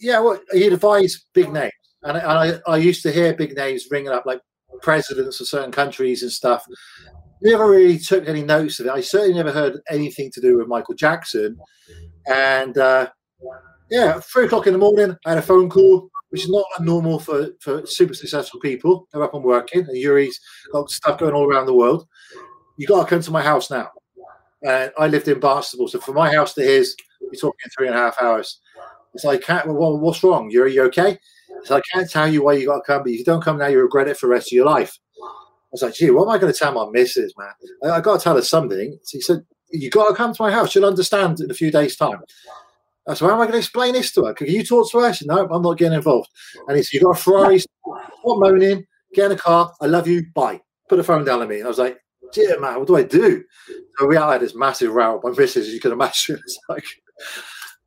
yeah, well, he advised big names. And, I, I used to hear big names ringing up like presidents of certain countries and stuff. Never really took any notice of it. I certainly never heard anything to do with Michael Jackson. And uh, yeah, three o'clock in the morning, I had a phone call, which is not normal for, for super successful people. They're up and working, and Uri's got stuff going all around the world. You got to come to my house now. And I lived in Barnstaple, so from my house to his, we're talking three and a half hours. It's like, well, what's wrong? Yuri, you okay? So I can't tell you why you got to come, but if you don't come now, you regret it for the rest of your life. I was like, gee, what am I going to tell my missus, man? I, I got to tell her something. So he said, you got to come to my house. She'll understand in a few days' time. I said, how am I going to explain this to her? Can you talk to her? She said, no, I'm not getting involved. And he said, you got a Ferrari, stop moaning, get in a car, I love you, bye. Put the phone down on me. And I was like, dear man, what do I do? So we had this massive row. My missus, you can imagine, it's like,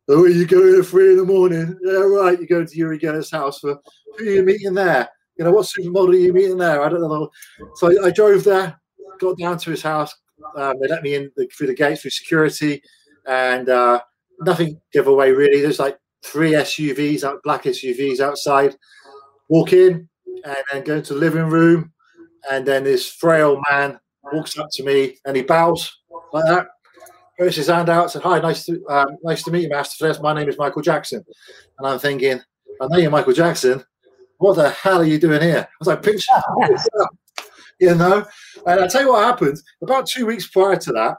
oh, you going at three in the morning? Yeah, right. You go to Uri Geller's house for who are you meeting there? You know, what supermodel are you meeting there? I don't know. So I, I drove there, got down to his house. Um, they let me in the, through the gates through security, and uh, nothing giveaway really. There's like three SUVs, out black SUVs outside. Walk in and then go into the living room, and then this frail man walks up to me and he bows like that. Puts his hand out, said, "Hi, nice to um, nice to meet you, Master Flair. My name is Michael Jackson." And I'm thinking, "I know you're Michael Jackson. What the hell are you doing here?" I was like, "Picture, you know." And I tell you what happened. About two weeks prior to that,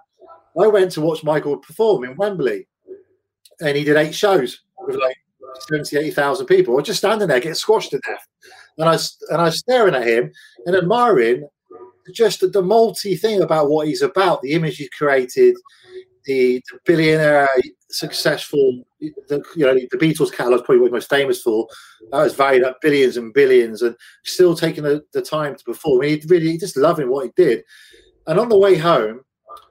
I went to watch Michael perform in Wembley, and he did eight shows with like 70, 80,000 people. I was just standing there getting squashed to death. And I, and I was staring at him and admiring just the, the multi thing about what he's about, the image he's created, the, the billionaire successful, the, you know, the Beatles catalog is probably what most famous for. That was valued at billions and billions, and still taking the, the time to perform. He really just loving what he did. And on the way home,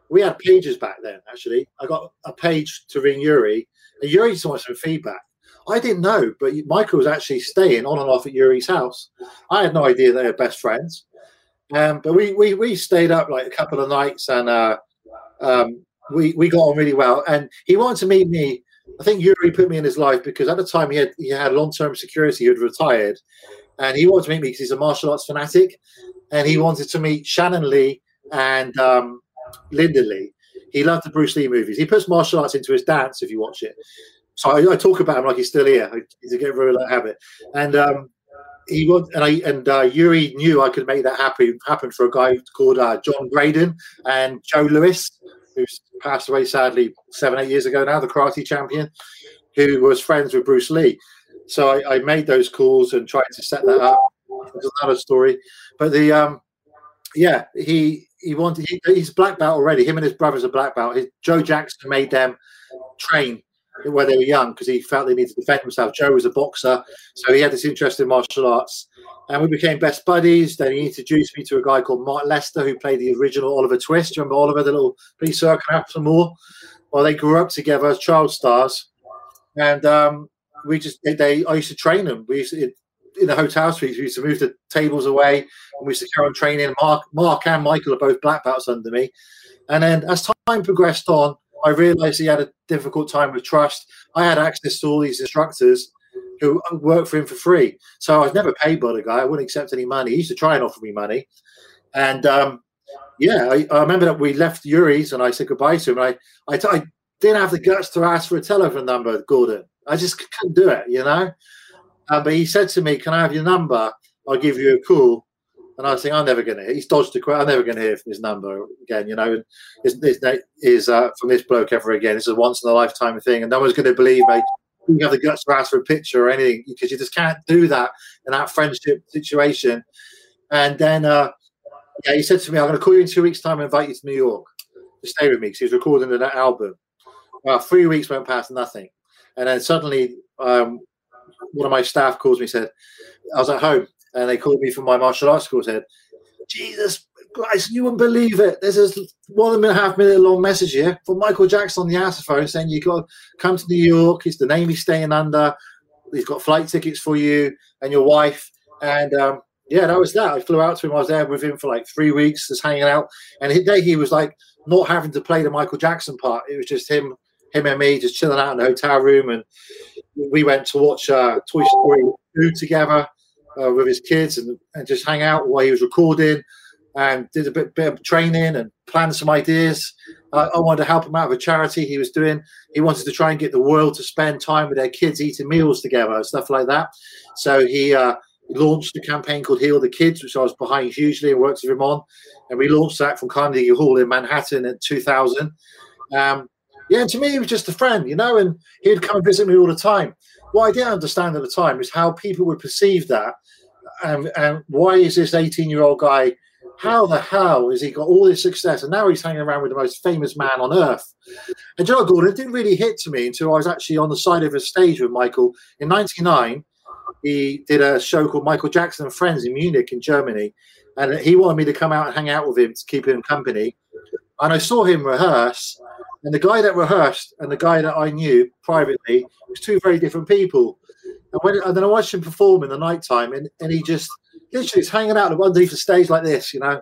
we had pages back then. Actually, I got a page to ring Uri, and Uri just wanted some feedback. I didn't know, but Michael was actually staying on and off at Uri's house. I had no idea they were best friends. Um, but we, we we stayed up like a couple of nights and uh, um, we we got on really well. And he wanted to meet me. I think Uri put me in his life because at the time he had he had long term security. He had retired, and he wanted to meet me because he's a martial arts fanatic, and he wanted to meet Shannon Lee and um, Linda Lee. He loved the Bruce Lee movies. He puts martial arts into his dance if you watch it. So I, I talk about him like he's still here. He's a get rid of habit. And um, he was, and I and uh, Uri knew I could make that happen happen for a guy called uh, John Graydon and Joe Lewis, who's passed away sadly seven eight years ago now, the karate champion, who was friends with Bruce Lee. So I, I made those calls and tried to set that up. It's another story, but the um, yeah, he he wanted he, he's black belt already. Him and his brothers are black belt. His, Joe Jackson made them train where they were young because he felt they needed to defend himself. Joe was a boxer, so he had this interest in martial arts. And we became best buddies. Then he introduced me to a guy called Mark Lester, who played the original Oliver Twist. Do you remember Oliver, the little police circle some more? Well, they grew up together as child stars. And um, we just, they, they, I used to train them. We used to, in the hotel suites, we used to move the tables away and we used to carry on training. Mark, Mark and Michael are both black belts under me. And then as time progressed on, I realized he had a difficult time with trust. I had access to all these instructors who worked for him for free. So I was never paid by the guy. I wouldn't accept any money. He used to try and offer me money. And um, yeah, I, I, remember that we left Uri's and I said goodbye to him. I, I, I didn't have the guts to ask for a telephone number, Gordon. I just couldn't do it, you know. Um, but he said to me, "Can I have your number? I'll give you a call." And I was thinking, I'm never going to. He's dodged a quit. I'm never going to hear from his number again. You know, his, his is uh, from this bloke ever again. Is a once in a lifetime thing, and no one's going to believe me. You have the guts to ask for a picture or anything because you just can't do that in that friendship situation. And then, uh, yeah, he said to me, "I'm going to call you in two weeks' time and invite you to New York to stay with me." Because he was recording an album. Well, three weeks went past, nothing, and then suddenly, um, one of my staff calls me. Said, "I was at home." And they called me from my martial arts school. Said, "Jesus Christ, you wouldn't believe it. There's a one and a half minute long message here from Michael Jackson on the answer phone saying you got to come to New York. It's the name he's staying under. He's got flight tickets for you and your wife." And um, yeah, that was that. I flew out to him. I was there with him for like three weeks, just hanging out. And the day he was like not having to play the Michael Jackson part. It was just him, him and me, just chilling out in the hotel room. And we went to watch uh, Toy Story 2 together uh, with his kids and, and just hang out while he was recording and did a bit, bit of training and planned some ideas. Uh, I wanted to help him out with a charity he was doing. He wanted to try and get the world to spend time with their kids eating meals together, stuff like that. So he uh, launched a campaign called Heal the Kids, which I was behind hugely and worked with him on. And we launched that from Carnegie Hall in Manhattan in 2000. Um, yeah, and to me, he was just a friend, you know, and he'd come and visit me all the time what I didn't understand at the time is how people would perceive that, and, and why is this 18 year old guy how the hell has he got all this success? And now he's hanging around with the most famous man on earth. And Joe Gordon, it didn't really hit to me until I was actually on the side of a stage with Michael in '99. He did a show called Michael Jackson and Friends in Munich, in Germany, and he wanted me to come out and hang out with him to keep him company. And I saw him rehearse, and the guy that rehearsed and the guy that I knew privately was two very different people. And when and then I watched him perform in the nighttime, and, and he just literally is hanging out underneath the stage like this, you know,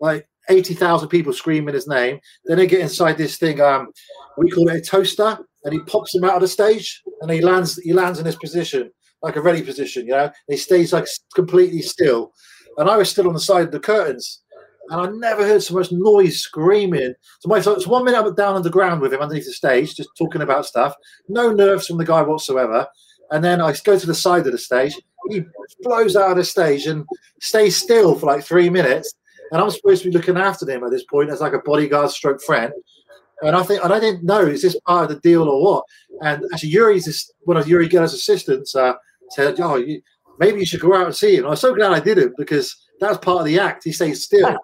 like 80,000 people screaming his name. Then they get inside this thing, um, we call it a toaster, and he pops him out of the stage and he lands he lands in this position, like a ready position, you know. And he stays like completely still. And I was still on the side of the curtains. And I never heard so much noise, screaming. So my so it's one minute I'm down on the ground with him underneath the stage, just talking about stuff. No nerves from the guy whatsoever. And then I go to the side of the stage. He blows out of the stage and stays still for like three minutes. And I'm supposed to be looking after him at this point as like a bodyguard stroke friend. And I think, and I didn't know, is this part of the deal or what? And actually, Uri's one of Uri Geller's assistants uh, said, "Oh, you, maybe you should go out and see him." I was so glad I didn't because that was part of the act. He stays still.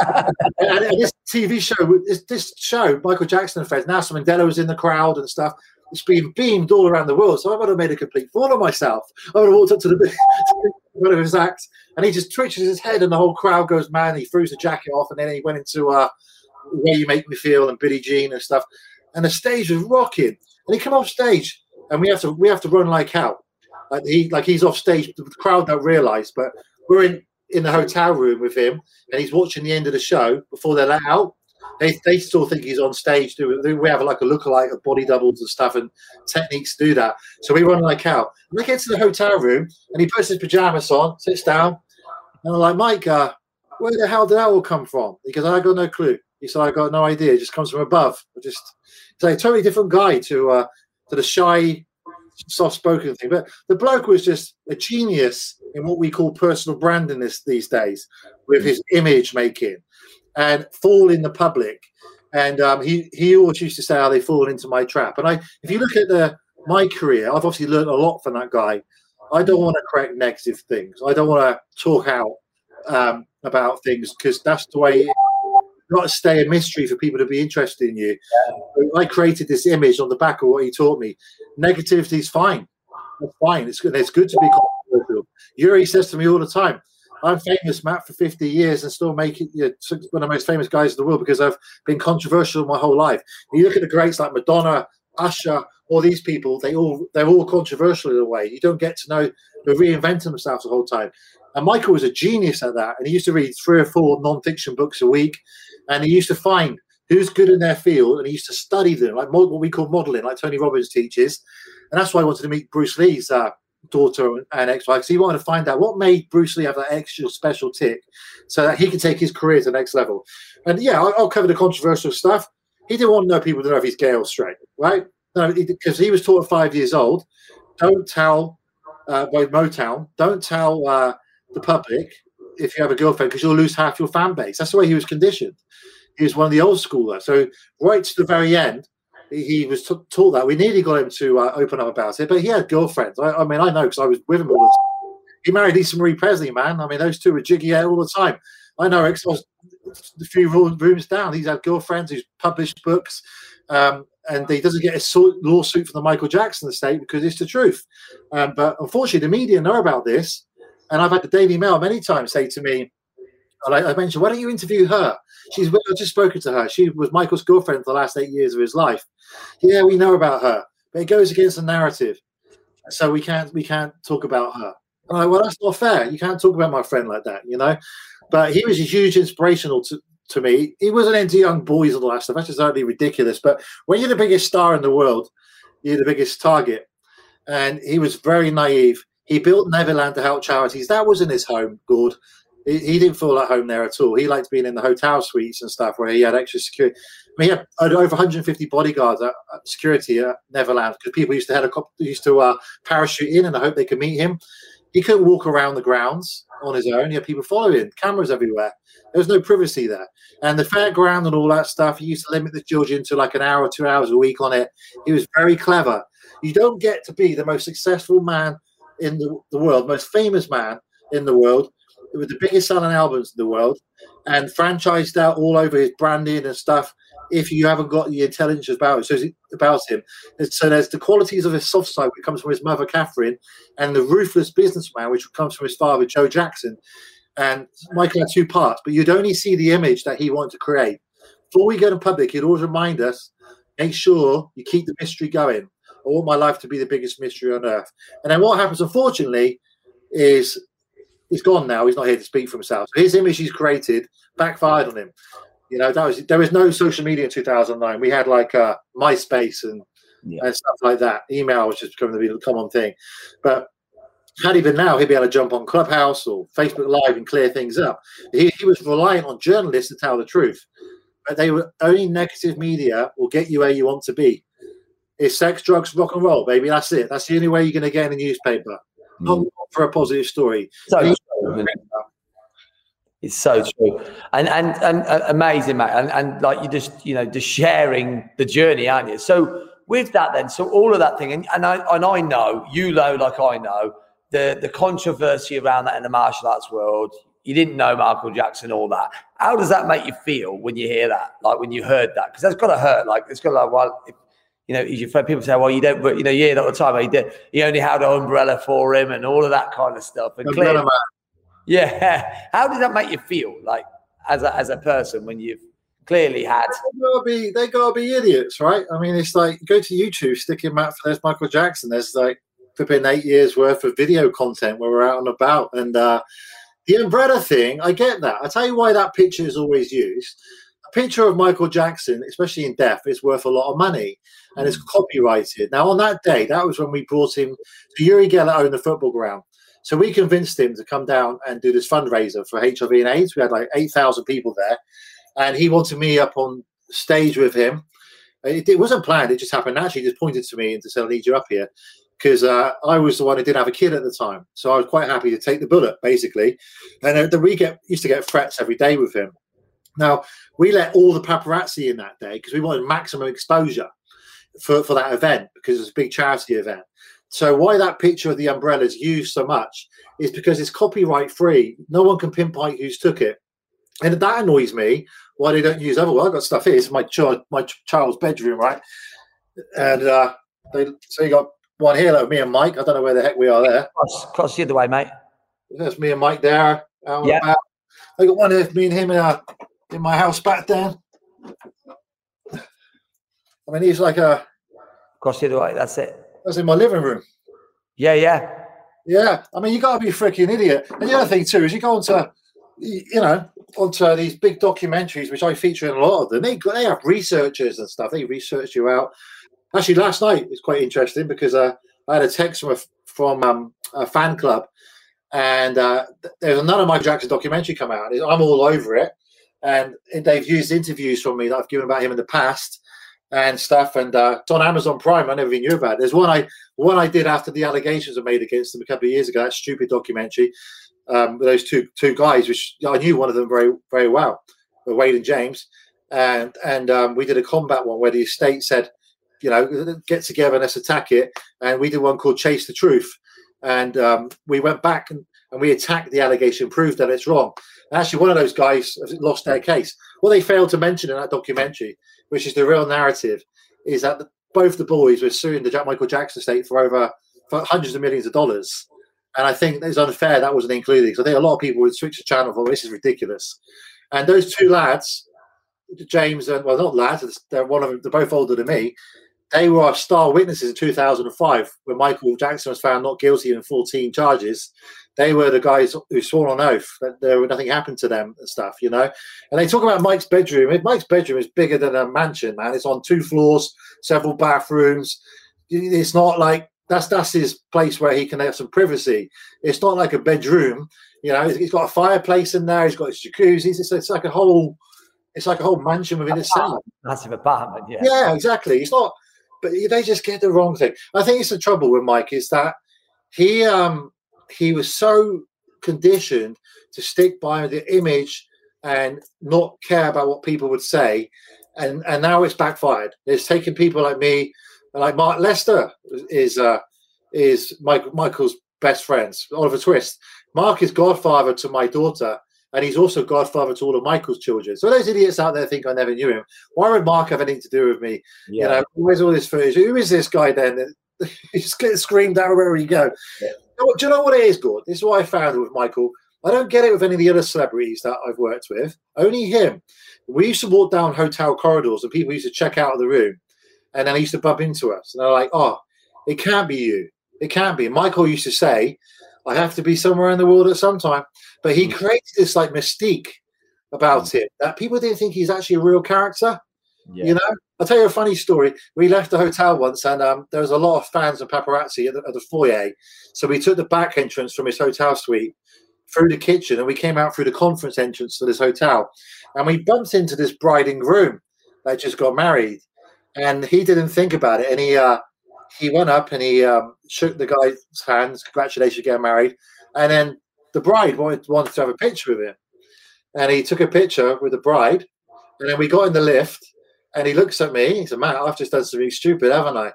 and, and this TV show, this, this show, Michael Jackson and friends. Nelson Mandela was in the crowd and stuff it's been beamed all around the world. So I would have made a complete fool of myself. I would have walked up to the one of his acts, and he just twitches his head, and the whole crowd goes mad. He throws the jacket off, and then he went into uh, "Way You Make Me Feel" and Billie Jean and stuff. And the stage was rocking. And he come off stage, and we have to we have to run like hell. Like he like he's off stage. The crowd don't realise, but we're in in the hotel room with him, and he's watching the end of the show before they're let out they, they still think he's on stage. We have like a lookalike of body doubles and stuff and techniques do that. So we run like hell. And we get to the hotel room and he puts his pajamas on, sits down, and I'm like, Mike, uh, where the hell did that all come from? Goes, I got no clue. He said, I got no idea. It just comes from above. I just it's like a totally different guy to uh, to the shy, soft spoken thing. But the bloke was just a genius in what we call personal branding this, these days with his image making and fall in the public. And um, he he always used to say how they fall into my trap. And I, if you look at the my career, I've obviously learned a lot from that guy. I don't want to correct negative things. I don't want to talk out um, about things because that's the way. Not to stay a mystery for people to be interested in you. I created this image on the back of what he taught me. Negativity is fine. It's fine. It's good. It's good to be controversial. Uri says to me all the time, I'm famous, Matt, for 50 years and still making you know, one of the most famous guys in the world because I've been controversial my whole life. You look at the greats like Madonna, Usher, all these people, they all they're all controversial in a way. You don't get to know they reinvent themselves the whole time. And Michael was a genius at that. And he used to read three or four non-fiction books a week, and he used to find who's good in their field, and he used to study them, like what we call modeling, like Tony Robbins teaches. And that's why I wanted to meet Bruce Lee's uh, daughter and ex-wife. So he wanted to find out what made Bruce Lee have that extra special tick so that he could take his career to the next level. And yeah, I'll, I'll cover the controversial stuff. He didn't want to know people to know if he's gay or straight, right? No, because he, he, was taught at five years old. Don't tell uh, by Motown. Don't tell uh, the public if you have a girlfriend because you'll lose half your fan base. That's the way he was conditioned. He was one of the old schoolers. So right to the very end, he was t- taught that. We nearly got him to uh, open up about it, but he had girlfriends. I, I mean, I know because I was with him all the time. He married Lisa Marie Presley, man. I mean, those two were jiggy out all the time. I know X was a few rooms down. He's had girlfriends He's published books, um, and he doesn't get a lawsuit from the Michael Jackson estate because it's the truth. Um, but unfortunately, the media know about this, and I've had the Daily Mail many times say to me, I, I, mentioned, why don't you interview her? She's I've just spoken to her. She was Michael's girlfriend for the last eight years of his life. Yeah, we know about her, but it goes against the narrative, so we can't we can't talk about her. Like, well, that's not fair. You can't talk about my friend like that, you know. But he was a huge inspirational to, to me. He wasn't into young boys and all that stuff. That's just utterly ridiculous. But when you're the biggest star in the world, you're the biggest target. And he was very naive. He built Neverland to help charities. That wasn't his home, Gord he, he, didn't feel at home there at all. He liked being in the hotel suites and stuff where he had extra security. I mean, he had over 150 bodyguards at, at security at Neverland because people used to helicopter, used to uh, parachute in and I hope they could meet him. He couldn't walk around the grounds on his own. He had people following, cameras everywhere. There was no privacy there. And the fairground and all that stuff, he used to limit the children to like an hour, or two hours a week on it. He was very clever. You don't get to be the most successful man in the, the world, most famous man in the world, with the biggest selling albums in the world and franchised out all over his branding and stuff. If you haven't got the intelligence about it, so about him, and so there's the qualities of his soft side, which comes from his mother Katherine, and the ruthless businessman, which comes from his father Joe Jackson. And Michael had two parts, but you'd only see the image that he wanted to create. Before we go to public, he'd always remind us: make sure you keep the mystery going. I want my life to be the biggest mystery on earth. And then what happens, unfortunately, is he's gone now. He's not here to speak for himself. So his image he's created backfired on him. You know, that was there was no social media in 2009. We had like uh, MySpace and yeah. and stuff like that. Email was just becoming the common thing. But had he been now, he'd be able to jump on Clubhouse or Facebook Live and clear things up. He, he was reliant on journalists to tell the truth. But they were only negative media will get you where you want to be. It's sex, drugs, rock and roll, baby. That's it. That's the only way you're going to get in a newspaper. Mm. Not for a positive story. So it's so true, and and and uh, amazing, mate. And and like you just you know just sharing the journey, aren't you? So with that, then, so all of that thing, and, and I and I know you know, like I know the the controversy around that in the martial arts world. You didn't know Michael Jackson, all that. How does that make you feel when you hear that? Like when you heard that? Because that's got to hurt. Like it's got to like, well, if, you know, your friend, people say, well, you don't, but you know, you hear that all the time. He did, he only had an umbrella for him and all of that kind of stuff. And clearly, yeah, how did that make you feel, like as a as a person when you've clearly had? They gotta be, they gotta be idiots, right? I mean, it's like go to YouTube, stick in Matt there's Michael Jackson. There's like flipping eight years worth of video content where we're out and about, and uh, the umbrella thing. I get that. I tell you why that picture is always used picture of Michael Jackson, especially in death, is worth a lot of money and it's mm. copyrighted. Now, on that day, that was when we brought him to Uri Geller owned the football ground. So we convinced him to come down and do this fundraiser for HIV and AIDS. We had like 8,000 people there. And he wanted me up on stage with him. It, it wasn't planned, it just happened naturally. He just pointed to me and say, I need you up here. Because uh, I was the one who didn't have a kid at the time. So I was quite happy to take the bullet, basically. And uh, the, we get, used to get threats every day with him. Now, we let all the paparazzi in that day because we wanted maximum exposure for, for that event because it's a big charity event. So, why that picture of the umbrella is used so much is because it's copyright free. No one can pinpoint who's took it. And that annoys me why they don't use other. Well, I've got stuff here. It's my child, my child's bedroom, right? And uh, they so you got one here, like me and Mike. I don't know where the heck we are there. Cross, cross the other way, mate. That's me and Mike there. yeah. I got one of me and him in our in my house back then. I mean, he's like a. Across the other way. That's it. That's in my living room. Yeah, yeah. Yeah. I mean, you got to be a freaking idiot. And the other thing, too, is you go onto, you know, onto these big documentaries, which I feature in a lot of them. They, they have researchers and stuff. They research you out. Actually, last night was quite interesting because uh, I had a text from a, from um, a fan club and uh, there's another Michael Jackson documentary come out. I'm all over it and they've used interviews from me that I've given about him in the past and stuff. And uh, it's on Amazon Prime. I never even knew about it. There's one I one I did after the allegations were made against him a couple of years ago. That stupid documentary. Um, those two two guys, which I knew one of them very very well, Wade and James, and and um, we did a combat one where the estate said, you know, get together and let's attack it. And we did one called Chase the Truth, and um, we went back and, and we attacked the allegation, proved that it's wrong actually, one of those guys lost their case. What they failed to mention in that documentary, which is the real narrative, is that the, both the boys were suing the Jack Michael Jackson estate for over for hundreds of millions of dollars. And I think it's unfair that wasn't included because I think a lot of people would switch the channel for this is ridiculous. And those two lads, James and well, not lads, they're one of them. They're both older than me. They were our star witnesses in 2005 when Michael Jackson was found not guilty in 14 charges they were the guys who swore on oath that there nothing happened to them and stuff, you know. And they talk about Mike's bedroom. Mike's bedroom is bigger than a mansion, man. It's on two floors, several bathrooms. It's not like that's that's his place where he can have some privacy. It's not like a bedroom, you know. He's got a fireplace in there. He's got his jacuzzi. It's, it's like a whole, it's like a whole mansion within a itself. Massive apartment, yeah. Yeah, exactly. It's not, but they just get the wrong thing. I think it's the trouble with Mike is that he um he was so conditioned to stick by the image and not care about what people would say. And and now it's backfired. It's taken people like me, like Mark Lester is uh, is Mike, Michael's best friends, Oliver Twist. Mark is godfather to my daughter, and he's also godfather to all of Michael's children. So those idiots out there think I never knew him. Why would Mark have anything to do with me? Yeah. You know, where's all this footage? Who is this guy then? He's just gets screamed out wherever you go. Yeah. Do you know what it is, good? This is what I found with Michael. I don't get it with any of the other celebrities that I've worked with. Only him. We used to walk down hotel corridors and people used to check out of the room and then he used to bump into us. And they're like, oh, it can't be you. It can't be. Michael used to say, I have to be somewhere in the world at some time. But he mm. created this like mystique about mm. it that people didn't think he's actually a real character. Yeah. You know, I'll tell you a funny story. We left the hotel once, and um, there was a lot of fans and paparazzi at the, at the, foyer. So we took the back entrance from his hotel suite through the kitchen, and we came out through the conference entrance to this hotel, and we bumped into this bride and groom that just got married, and he didn't think about it, and he uh, he went up and he um, shook the guy's hands. Congratulations, getting married. And then the bride wanted, wanted to have a picture with him. And he took a picture with the bride. And then we got in the lift and he looks at me. He said, Man, I've just done something stupid, haven't I? I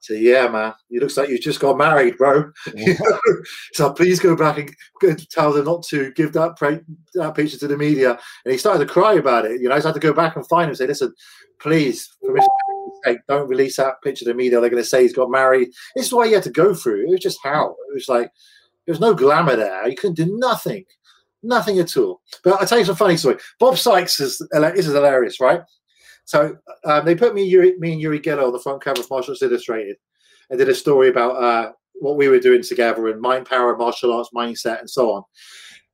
said, Yeah, man. It looks like you just got married, bro. so please go back and tell them not to give that, pra- that picture to the media. And he started to cry about it. You know, I had to go back and find him and say, Listen, please, permission don't release that picture to the media. They're going to say he's got married. This is why you had to go through. It was just how. It was like, there was no glamour there. You couldn't do nothing. Nothing at all. But I'll tell you some funny story. Bob Sykes is, this is hilarious, right? So um, they put me, Uri, me and Uri Geller on the front cover of Martial Arts Illustrated and did a story about uh, what we were doing together and mind power, martial arts mindset, and so on.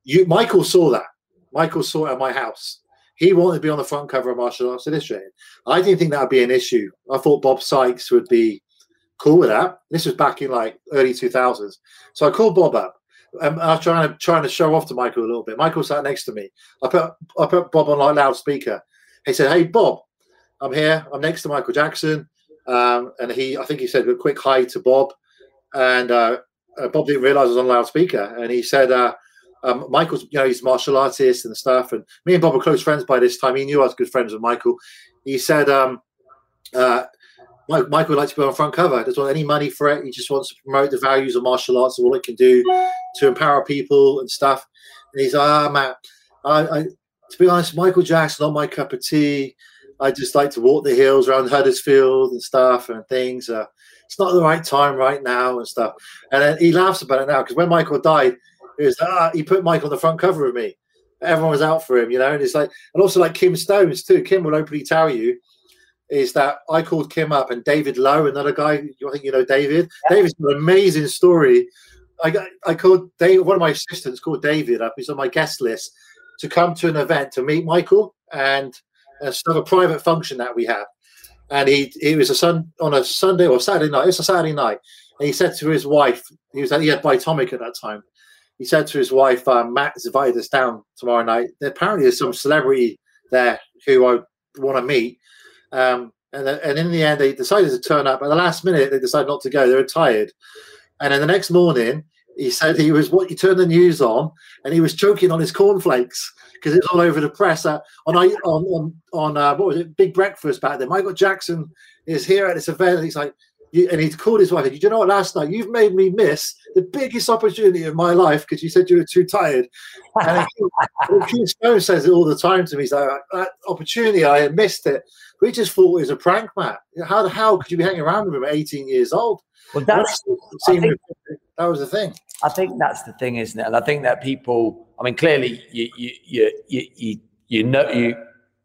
You, Michael saw that. Michael saw it at my house he wanted to be on the front cover of Martial Arts Illustrated. I didn't think that would be an issue. I thought Bob Sykes would be cool with that. This was back in like early 2000s. So I called Bob up. and I was trying to trying to show off to Michael a little bit. Michael sat next to me. I put I put Bob on like loudspeaker. He said, "Hey Bob, I'm here. I'm next to Michael Jackson." Um, and he, I think he said a quick hi to Bob, and uh, uh, Bob didn't realize I was on loudspeaker. And he said, uh, um, Michael's, you know, he's martial artist and stuff. And me and Bob were close friends by this time. He knew I was good friends with Michael. He said, um, uh, Michael would like to be on front cover. Doesn't want any money for it. He just wants to promote the values of martial arts and what it can do to empower people and stuff. And he's ah, man, I, I, to be honest, Michael Jackson not my cup of tea. I just like to walk the hills around Huddersfield and stuff and things. Uh, it's not the right time right now and stuff. And then he laughs about it now because when Michael died, it was ah, he put Mike on the front cover of me. Everyone was out for him, you know, and it's like, and also like Kim Stones too. Kim will openly tell you is that I called Kim up and David Lowe, another guy. I think you know David. Yeah. David's an amazing story. I got, I called Dave, one of my assistants called David up. He's on my guest list to come to an event to meet Michael and uh, have a private function that we have. And he he was a sun on a Sunday or Saturday night. It's a Saturday night, and he said to his wife, he was he had Bitomic at that time he said to his wife, um, Matt's invited us down tomorrow night. Apparently, there's some celebrity there who I want to meet. Um, and, and in the end, they decided to turn up. At the last minute, they decided not to go. They were tired. And then the next morning, he said he was what he turned the news on and he was choking on his cornflakes because it's all over the press uh, on on on on uh, what was it big breakfast back then michael jackson is here at this event and he's like and he called his wife. Did you know what? Last night you've made me miss the biggest opportunity of my life because you said you were too tired. And Keith Stone says it all the time to me. He's like, that opportunity, I had missed it. We just thought it was a prank, Matt. How the hell could you be hanging around with him at 18 years old? Well, that's think, that was the thing. I think that's the thing, isn't it? And I think that people. I mean, clearly, you you you you you, know you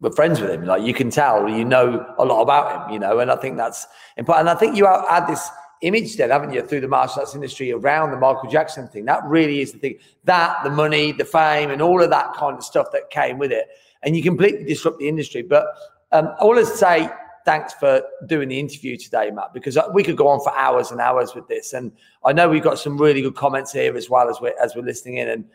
were friends with him. Like you can tell, you know a lot about him, you know, and I think that's important. And I think you add this image then, haven't you, through the martial arts industry around the Michael Jackson thing. That really is the thing. That, the money, the fame, and all of that kind of stuff that came with it. And you completely disrupt the industry. But um, I say thanks for doing the interview today, Matt, because we could go on for hours and hours with this. And I know we've got some really good comments here as well as we're, as we're listening in. And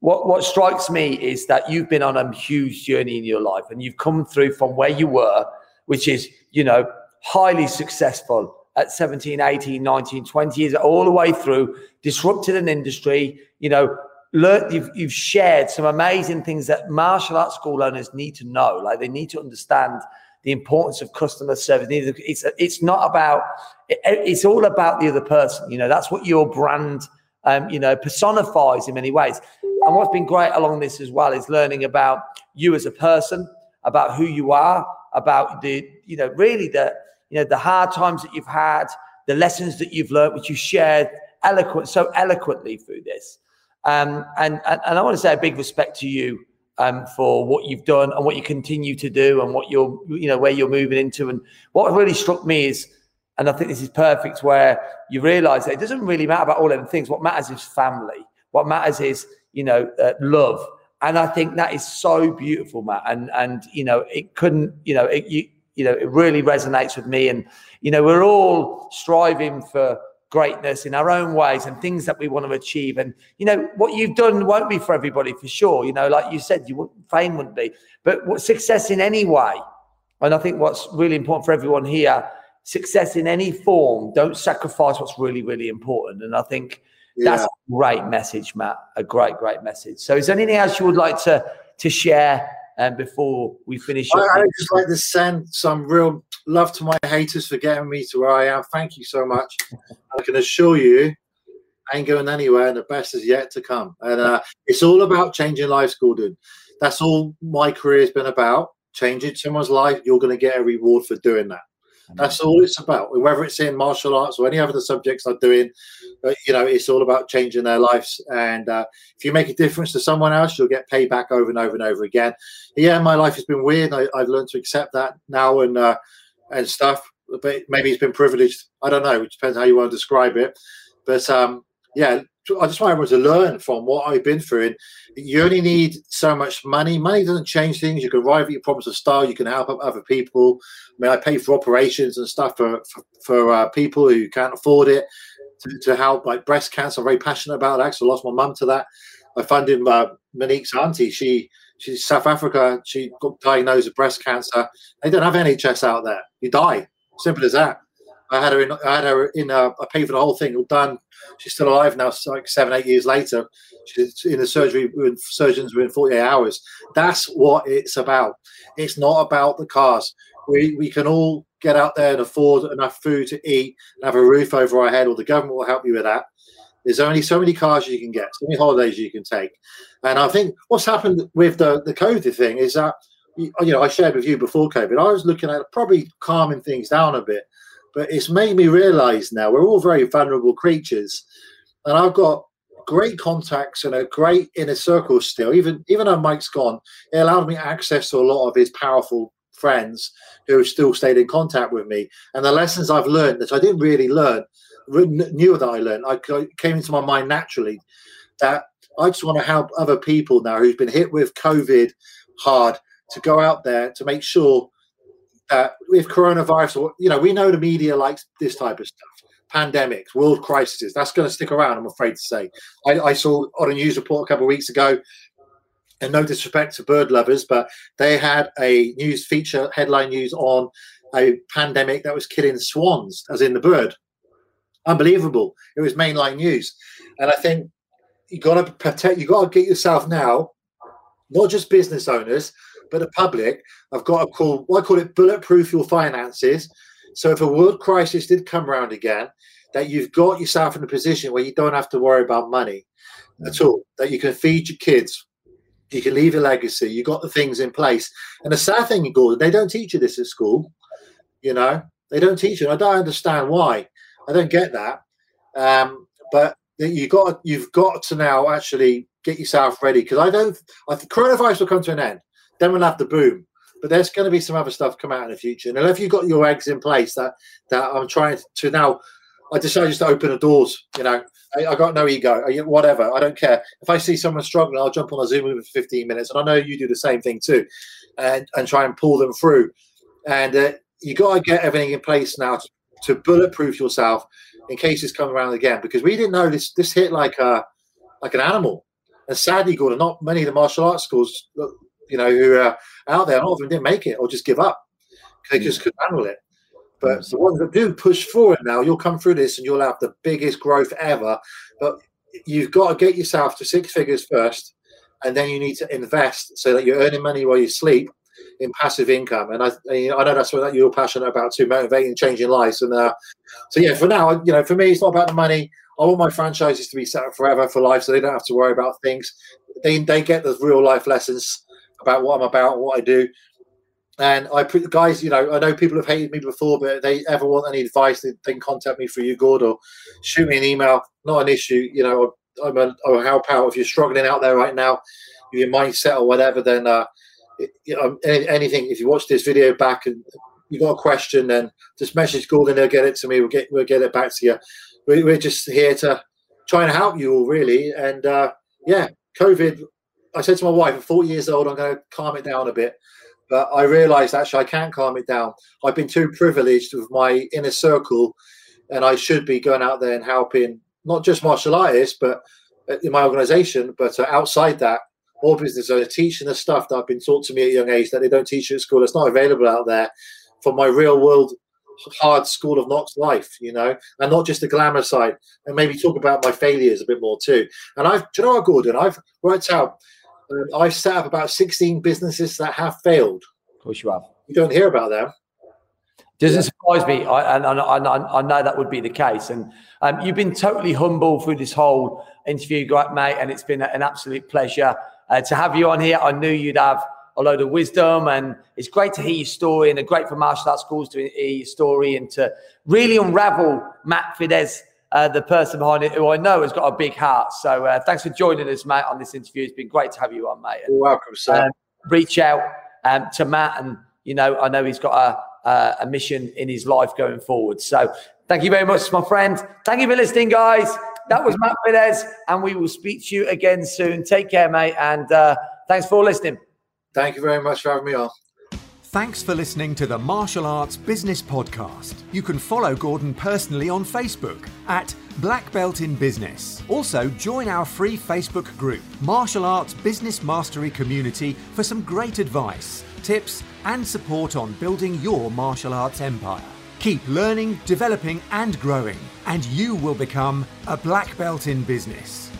what what strikes me is that you've been on a huge journey in your life and you've come through from where you were which is you know highly successful at 17 18 19 20 years all the way through disrupted an industry you know learned you've, you've shared some amazing things that martial arts school owners need to know like they need to understand the importance of customer service it's it's not about it's all about the other person you know that's what your brand um, you know, personifies in many ways. And what's been great along this as well is learning about you as a person, about who you are, about the, you know, really the, you know, the hard times that you've had, the lessons that you've learned, which you shared eloquent, so eloquently through this. Um, and, and, and I want to say a big respect to you um, for what you've done and what you continue to do and what you're, you know, where you're moving into. And what really struck me is, and I think this is perfect, where you realize that it doesn't really matter about all them things. What matters is family. What matters is, you know, uh, love. And I think that is so beautiful, Matt. And and you know, it couldn't, you know, it you you know, it really resonates with me. And you know, we're all striving for greatness in our own ways and things that we want to achieve. And you know what you've done won't be for everybody for sure. You know, like you said, you wouldn't, fame wouldn't be, but what success in any way. And I think what's really important for everyone here, success in any form. Don't sacrifice what's really really important. And I think yeah. that's a great message, Matt. A great great message. So, is there anything else you would like to to share and before we finish. I, I just like to send some real love to my haters for getting me to where I am. Thank you so much. I can assure you, I ain't going anywhere, and the best is yet to come. And uh, it's all about changing lives, Gordon. That's all my career has been about. Changing someone's life, you're going to get a reward for doing that. That's all it's about. Whether it's in martial arts or any other subjects I'm doing, you know, it's all about changing their lives. And uh, if you make a difference to someone else, you'll get paid back over and over and over again. Yeah, my life has been weird. I, have learned to accept that now and uh, and stuff. But maybe it's been privileged. I don't know. It depends how you want to describe it. But um, yeah, I just want everyone to learn from what I've been through. And you only need so much money. Money doesn't change things. You can arrive at your problems of style. You can help other people. I mean, I pay for operations and stuff for for, for uh, people who can't afford it to, to, help, like breast cancer. I'm very passionate about that. I lost my mum to that. I funded uh, Monique's auntie. She she's South Africa. She got diagnosed with breast cancer. They don't have NHS out there. You die. Simple as that. I had her in. I had her in. I paid for the whole thing. All done. She's still alive now. Like seven, eight years later, she's in the surgery surgeons within 48 hours. That's what it's about. It's not about the cars. We we can all get out there and afford enough food to eat and have a roof over our head, or the government will help you with that. There's only so many cars you can get, so many holidays you can take. And I think what's happened with the the COVID thing is that you know I shared with you before COVID. I was looking at probably calming things down a bit but it's made me realize now we're all very vulnerable creatures. And I've got great contacts and a great inner circle still. Even even though Mike's gone, it allowed me access to a lot of his powerful friends who have still stayed in contact with me. And the lessons I've learned that I didn't really learn, knew that I learned, I came into my mind naturally that I just want to help other people now who've been hit with COVID hard to go out there to make sure uh, with coronavirus, or you know, we know the media likes this type of stuff. Pandemics, world crises, that's going to stick around. I'm afraid to say. I, I saw on a news report a couple of weeks ago, and no disrespect to bird lovers, but they had a news feature headline news on a pandemic that was killing swans, as in the bird. Unbelievable! It was mainline news, and I think you got to protect. You got to get yourself now, not just business owners, but the public I've got to call, what I call it, bulletproof your finances. So if a world crisis did come around again, that you've got yourself in a position where you don't have to worry about money at all, that you can feed your kids, you can leave a legacy, you've got the things in place. And the sad thing, Gordon, they don't teach you this at school. You know, they don't teach you. I don't understand why. I don't get that. Um, but you got you've got to now actually get yourself ready because I don't. I think coronavirus will come to an end then we'll have the boom. But there's going to be some other stuff come out in the future. And if you've got your eggs in place, that that I'm trying to now, I decided just to open the doors. You know, I, I got no ego, whatever. I don't care. If I see someone struggling, I'll jump on a Zoom for 15 minutes. And I know you do the same thing too, and and try and pull them through. And uh, you got to get everything in place now to, to bulletproof yourself in case this comes around again. Because we didn't know this this hit like a like an animal. And sadly, Gordon, not many of the martial arts schools you know, who are out there. A lot of them didn't make it or just give up. They just couldn't handle it. But the ones that do push forward now, you'll come through this and you'll have the biggest growth ever. But you've got to get yourself to six figures first, and then you need to invest so that you're earning money while you sleep in passive income. And I, I know that's what you're passionate about too, motivating, changing lives. And uh, so, yeah, for now, you know, for me, it's not about the money. I want my franchises to be set up forever for life, so they don't have to worry about things. They they get the real life lessons about what I'm about, what I do. And I put guys, you know, I know people have hated me before, but if they ever want any advice, they, can contact me through you, Gord, or shoot me an email. Not an issue, you know. I'm a, I'll help out if you're struggling out there right now, your mindset or whatever. Then, uh, you know, anything. If you watch this video back and you got a question, then just message Gordon. He'll get it to me. We'll get we'll get it back to you. We, we're just here to try and help you all, really. And uh, yeah, COVID. I said to my wife, I'm 40 years old. I'm going to calm it down a bit. But I realised actually I can't calm it down. I've been too privileged with my inner circle, and I should be going out there and helping not just martial artists, but in my organisation, but uh, outside that, all business owners teaching the stuff that I've been taught to me at a young age that they don't teach at school. It's not available out there for my real world hard school of knocks life, you know, and not just the glamour side, and maybe talk about my failures a bit more too. And I've, do you know what, Gordon? I've worked out, um, I've set up about 16 businesses that have failed. Of course, you have. You don't hear about them. Doesn't surprise me, I, and I, I, I, know that would be the case. And um, you've been totally humble through this whole interview, mate, and it's been an absolute pleasure uh, to have you on here. I knew you'd have a load of wisdom, and it's great to hear your story, and great for martial arts schools to hear your story and to really unravel Matt Fiddes, uh, the person behind it, who I know has got a big heart. So uh, thanks for joining us, mate, on this interview. It's been great to have you on, mate. And, You're welcome, sir. Um, reach out um, to Matt, and you know, I know he's got a uh, a mission in his life going forward. So thank you very much, my friend. Thank you for listening, guys. That was Matt Fiddes, and we will speak to you again soon. Take care, mate, and uh, thanks for listening. Thank you very much for having me on. Thanks for listening to the Martial Arts Business Podcast. You can follow Gordon personally on Facebook at Black Belt in Business. Also, join our free Facebook group, Martial Arts Business Mastery Community, for some great advice, tips, and support on building your martial arts empire. Keep learning, developing, and growing, and you will become a black belt in business.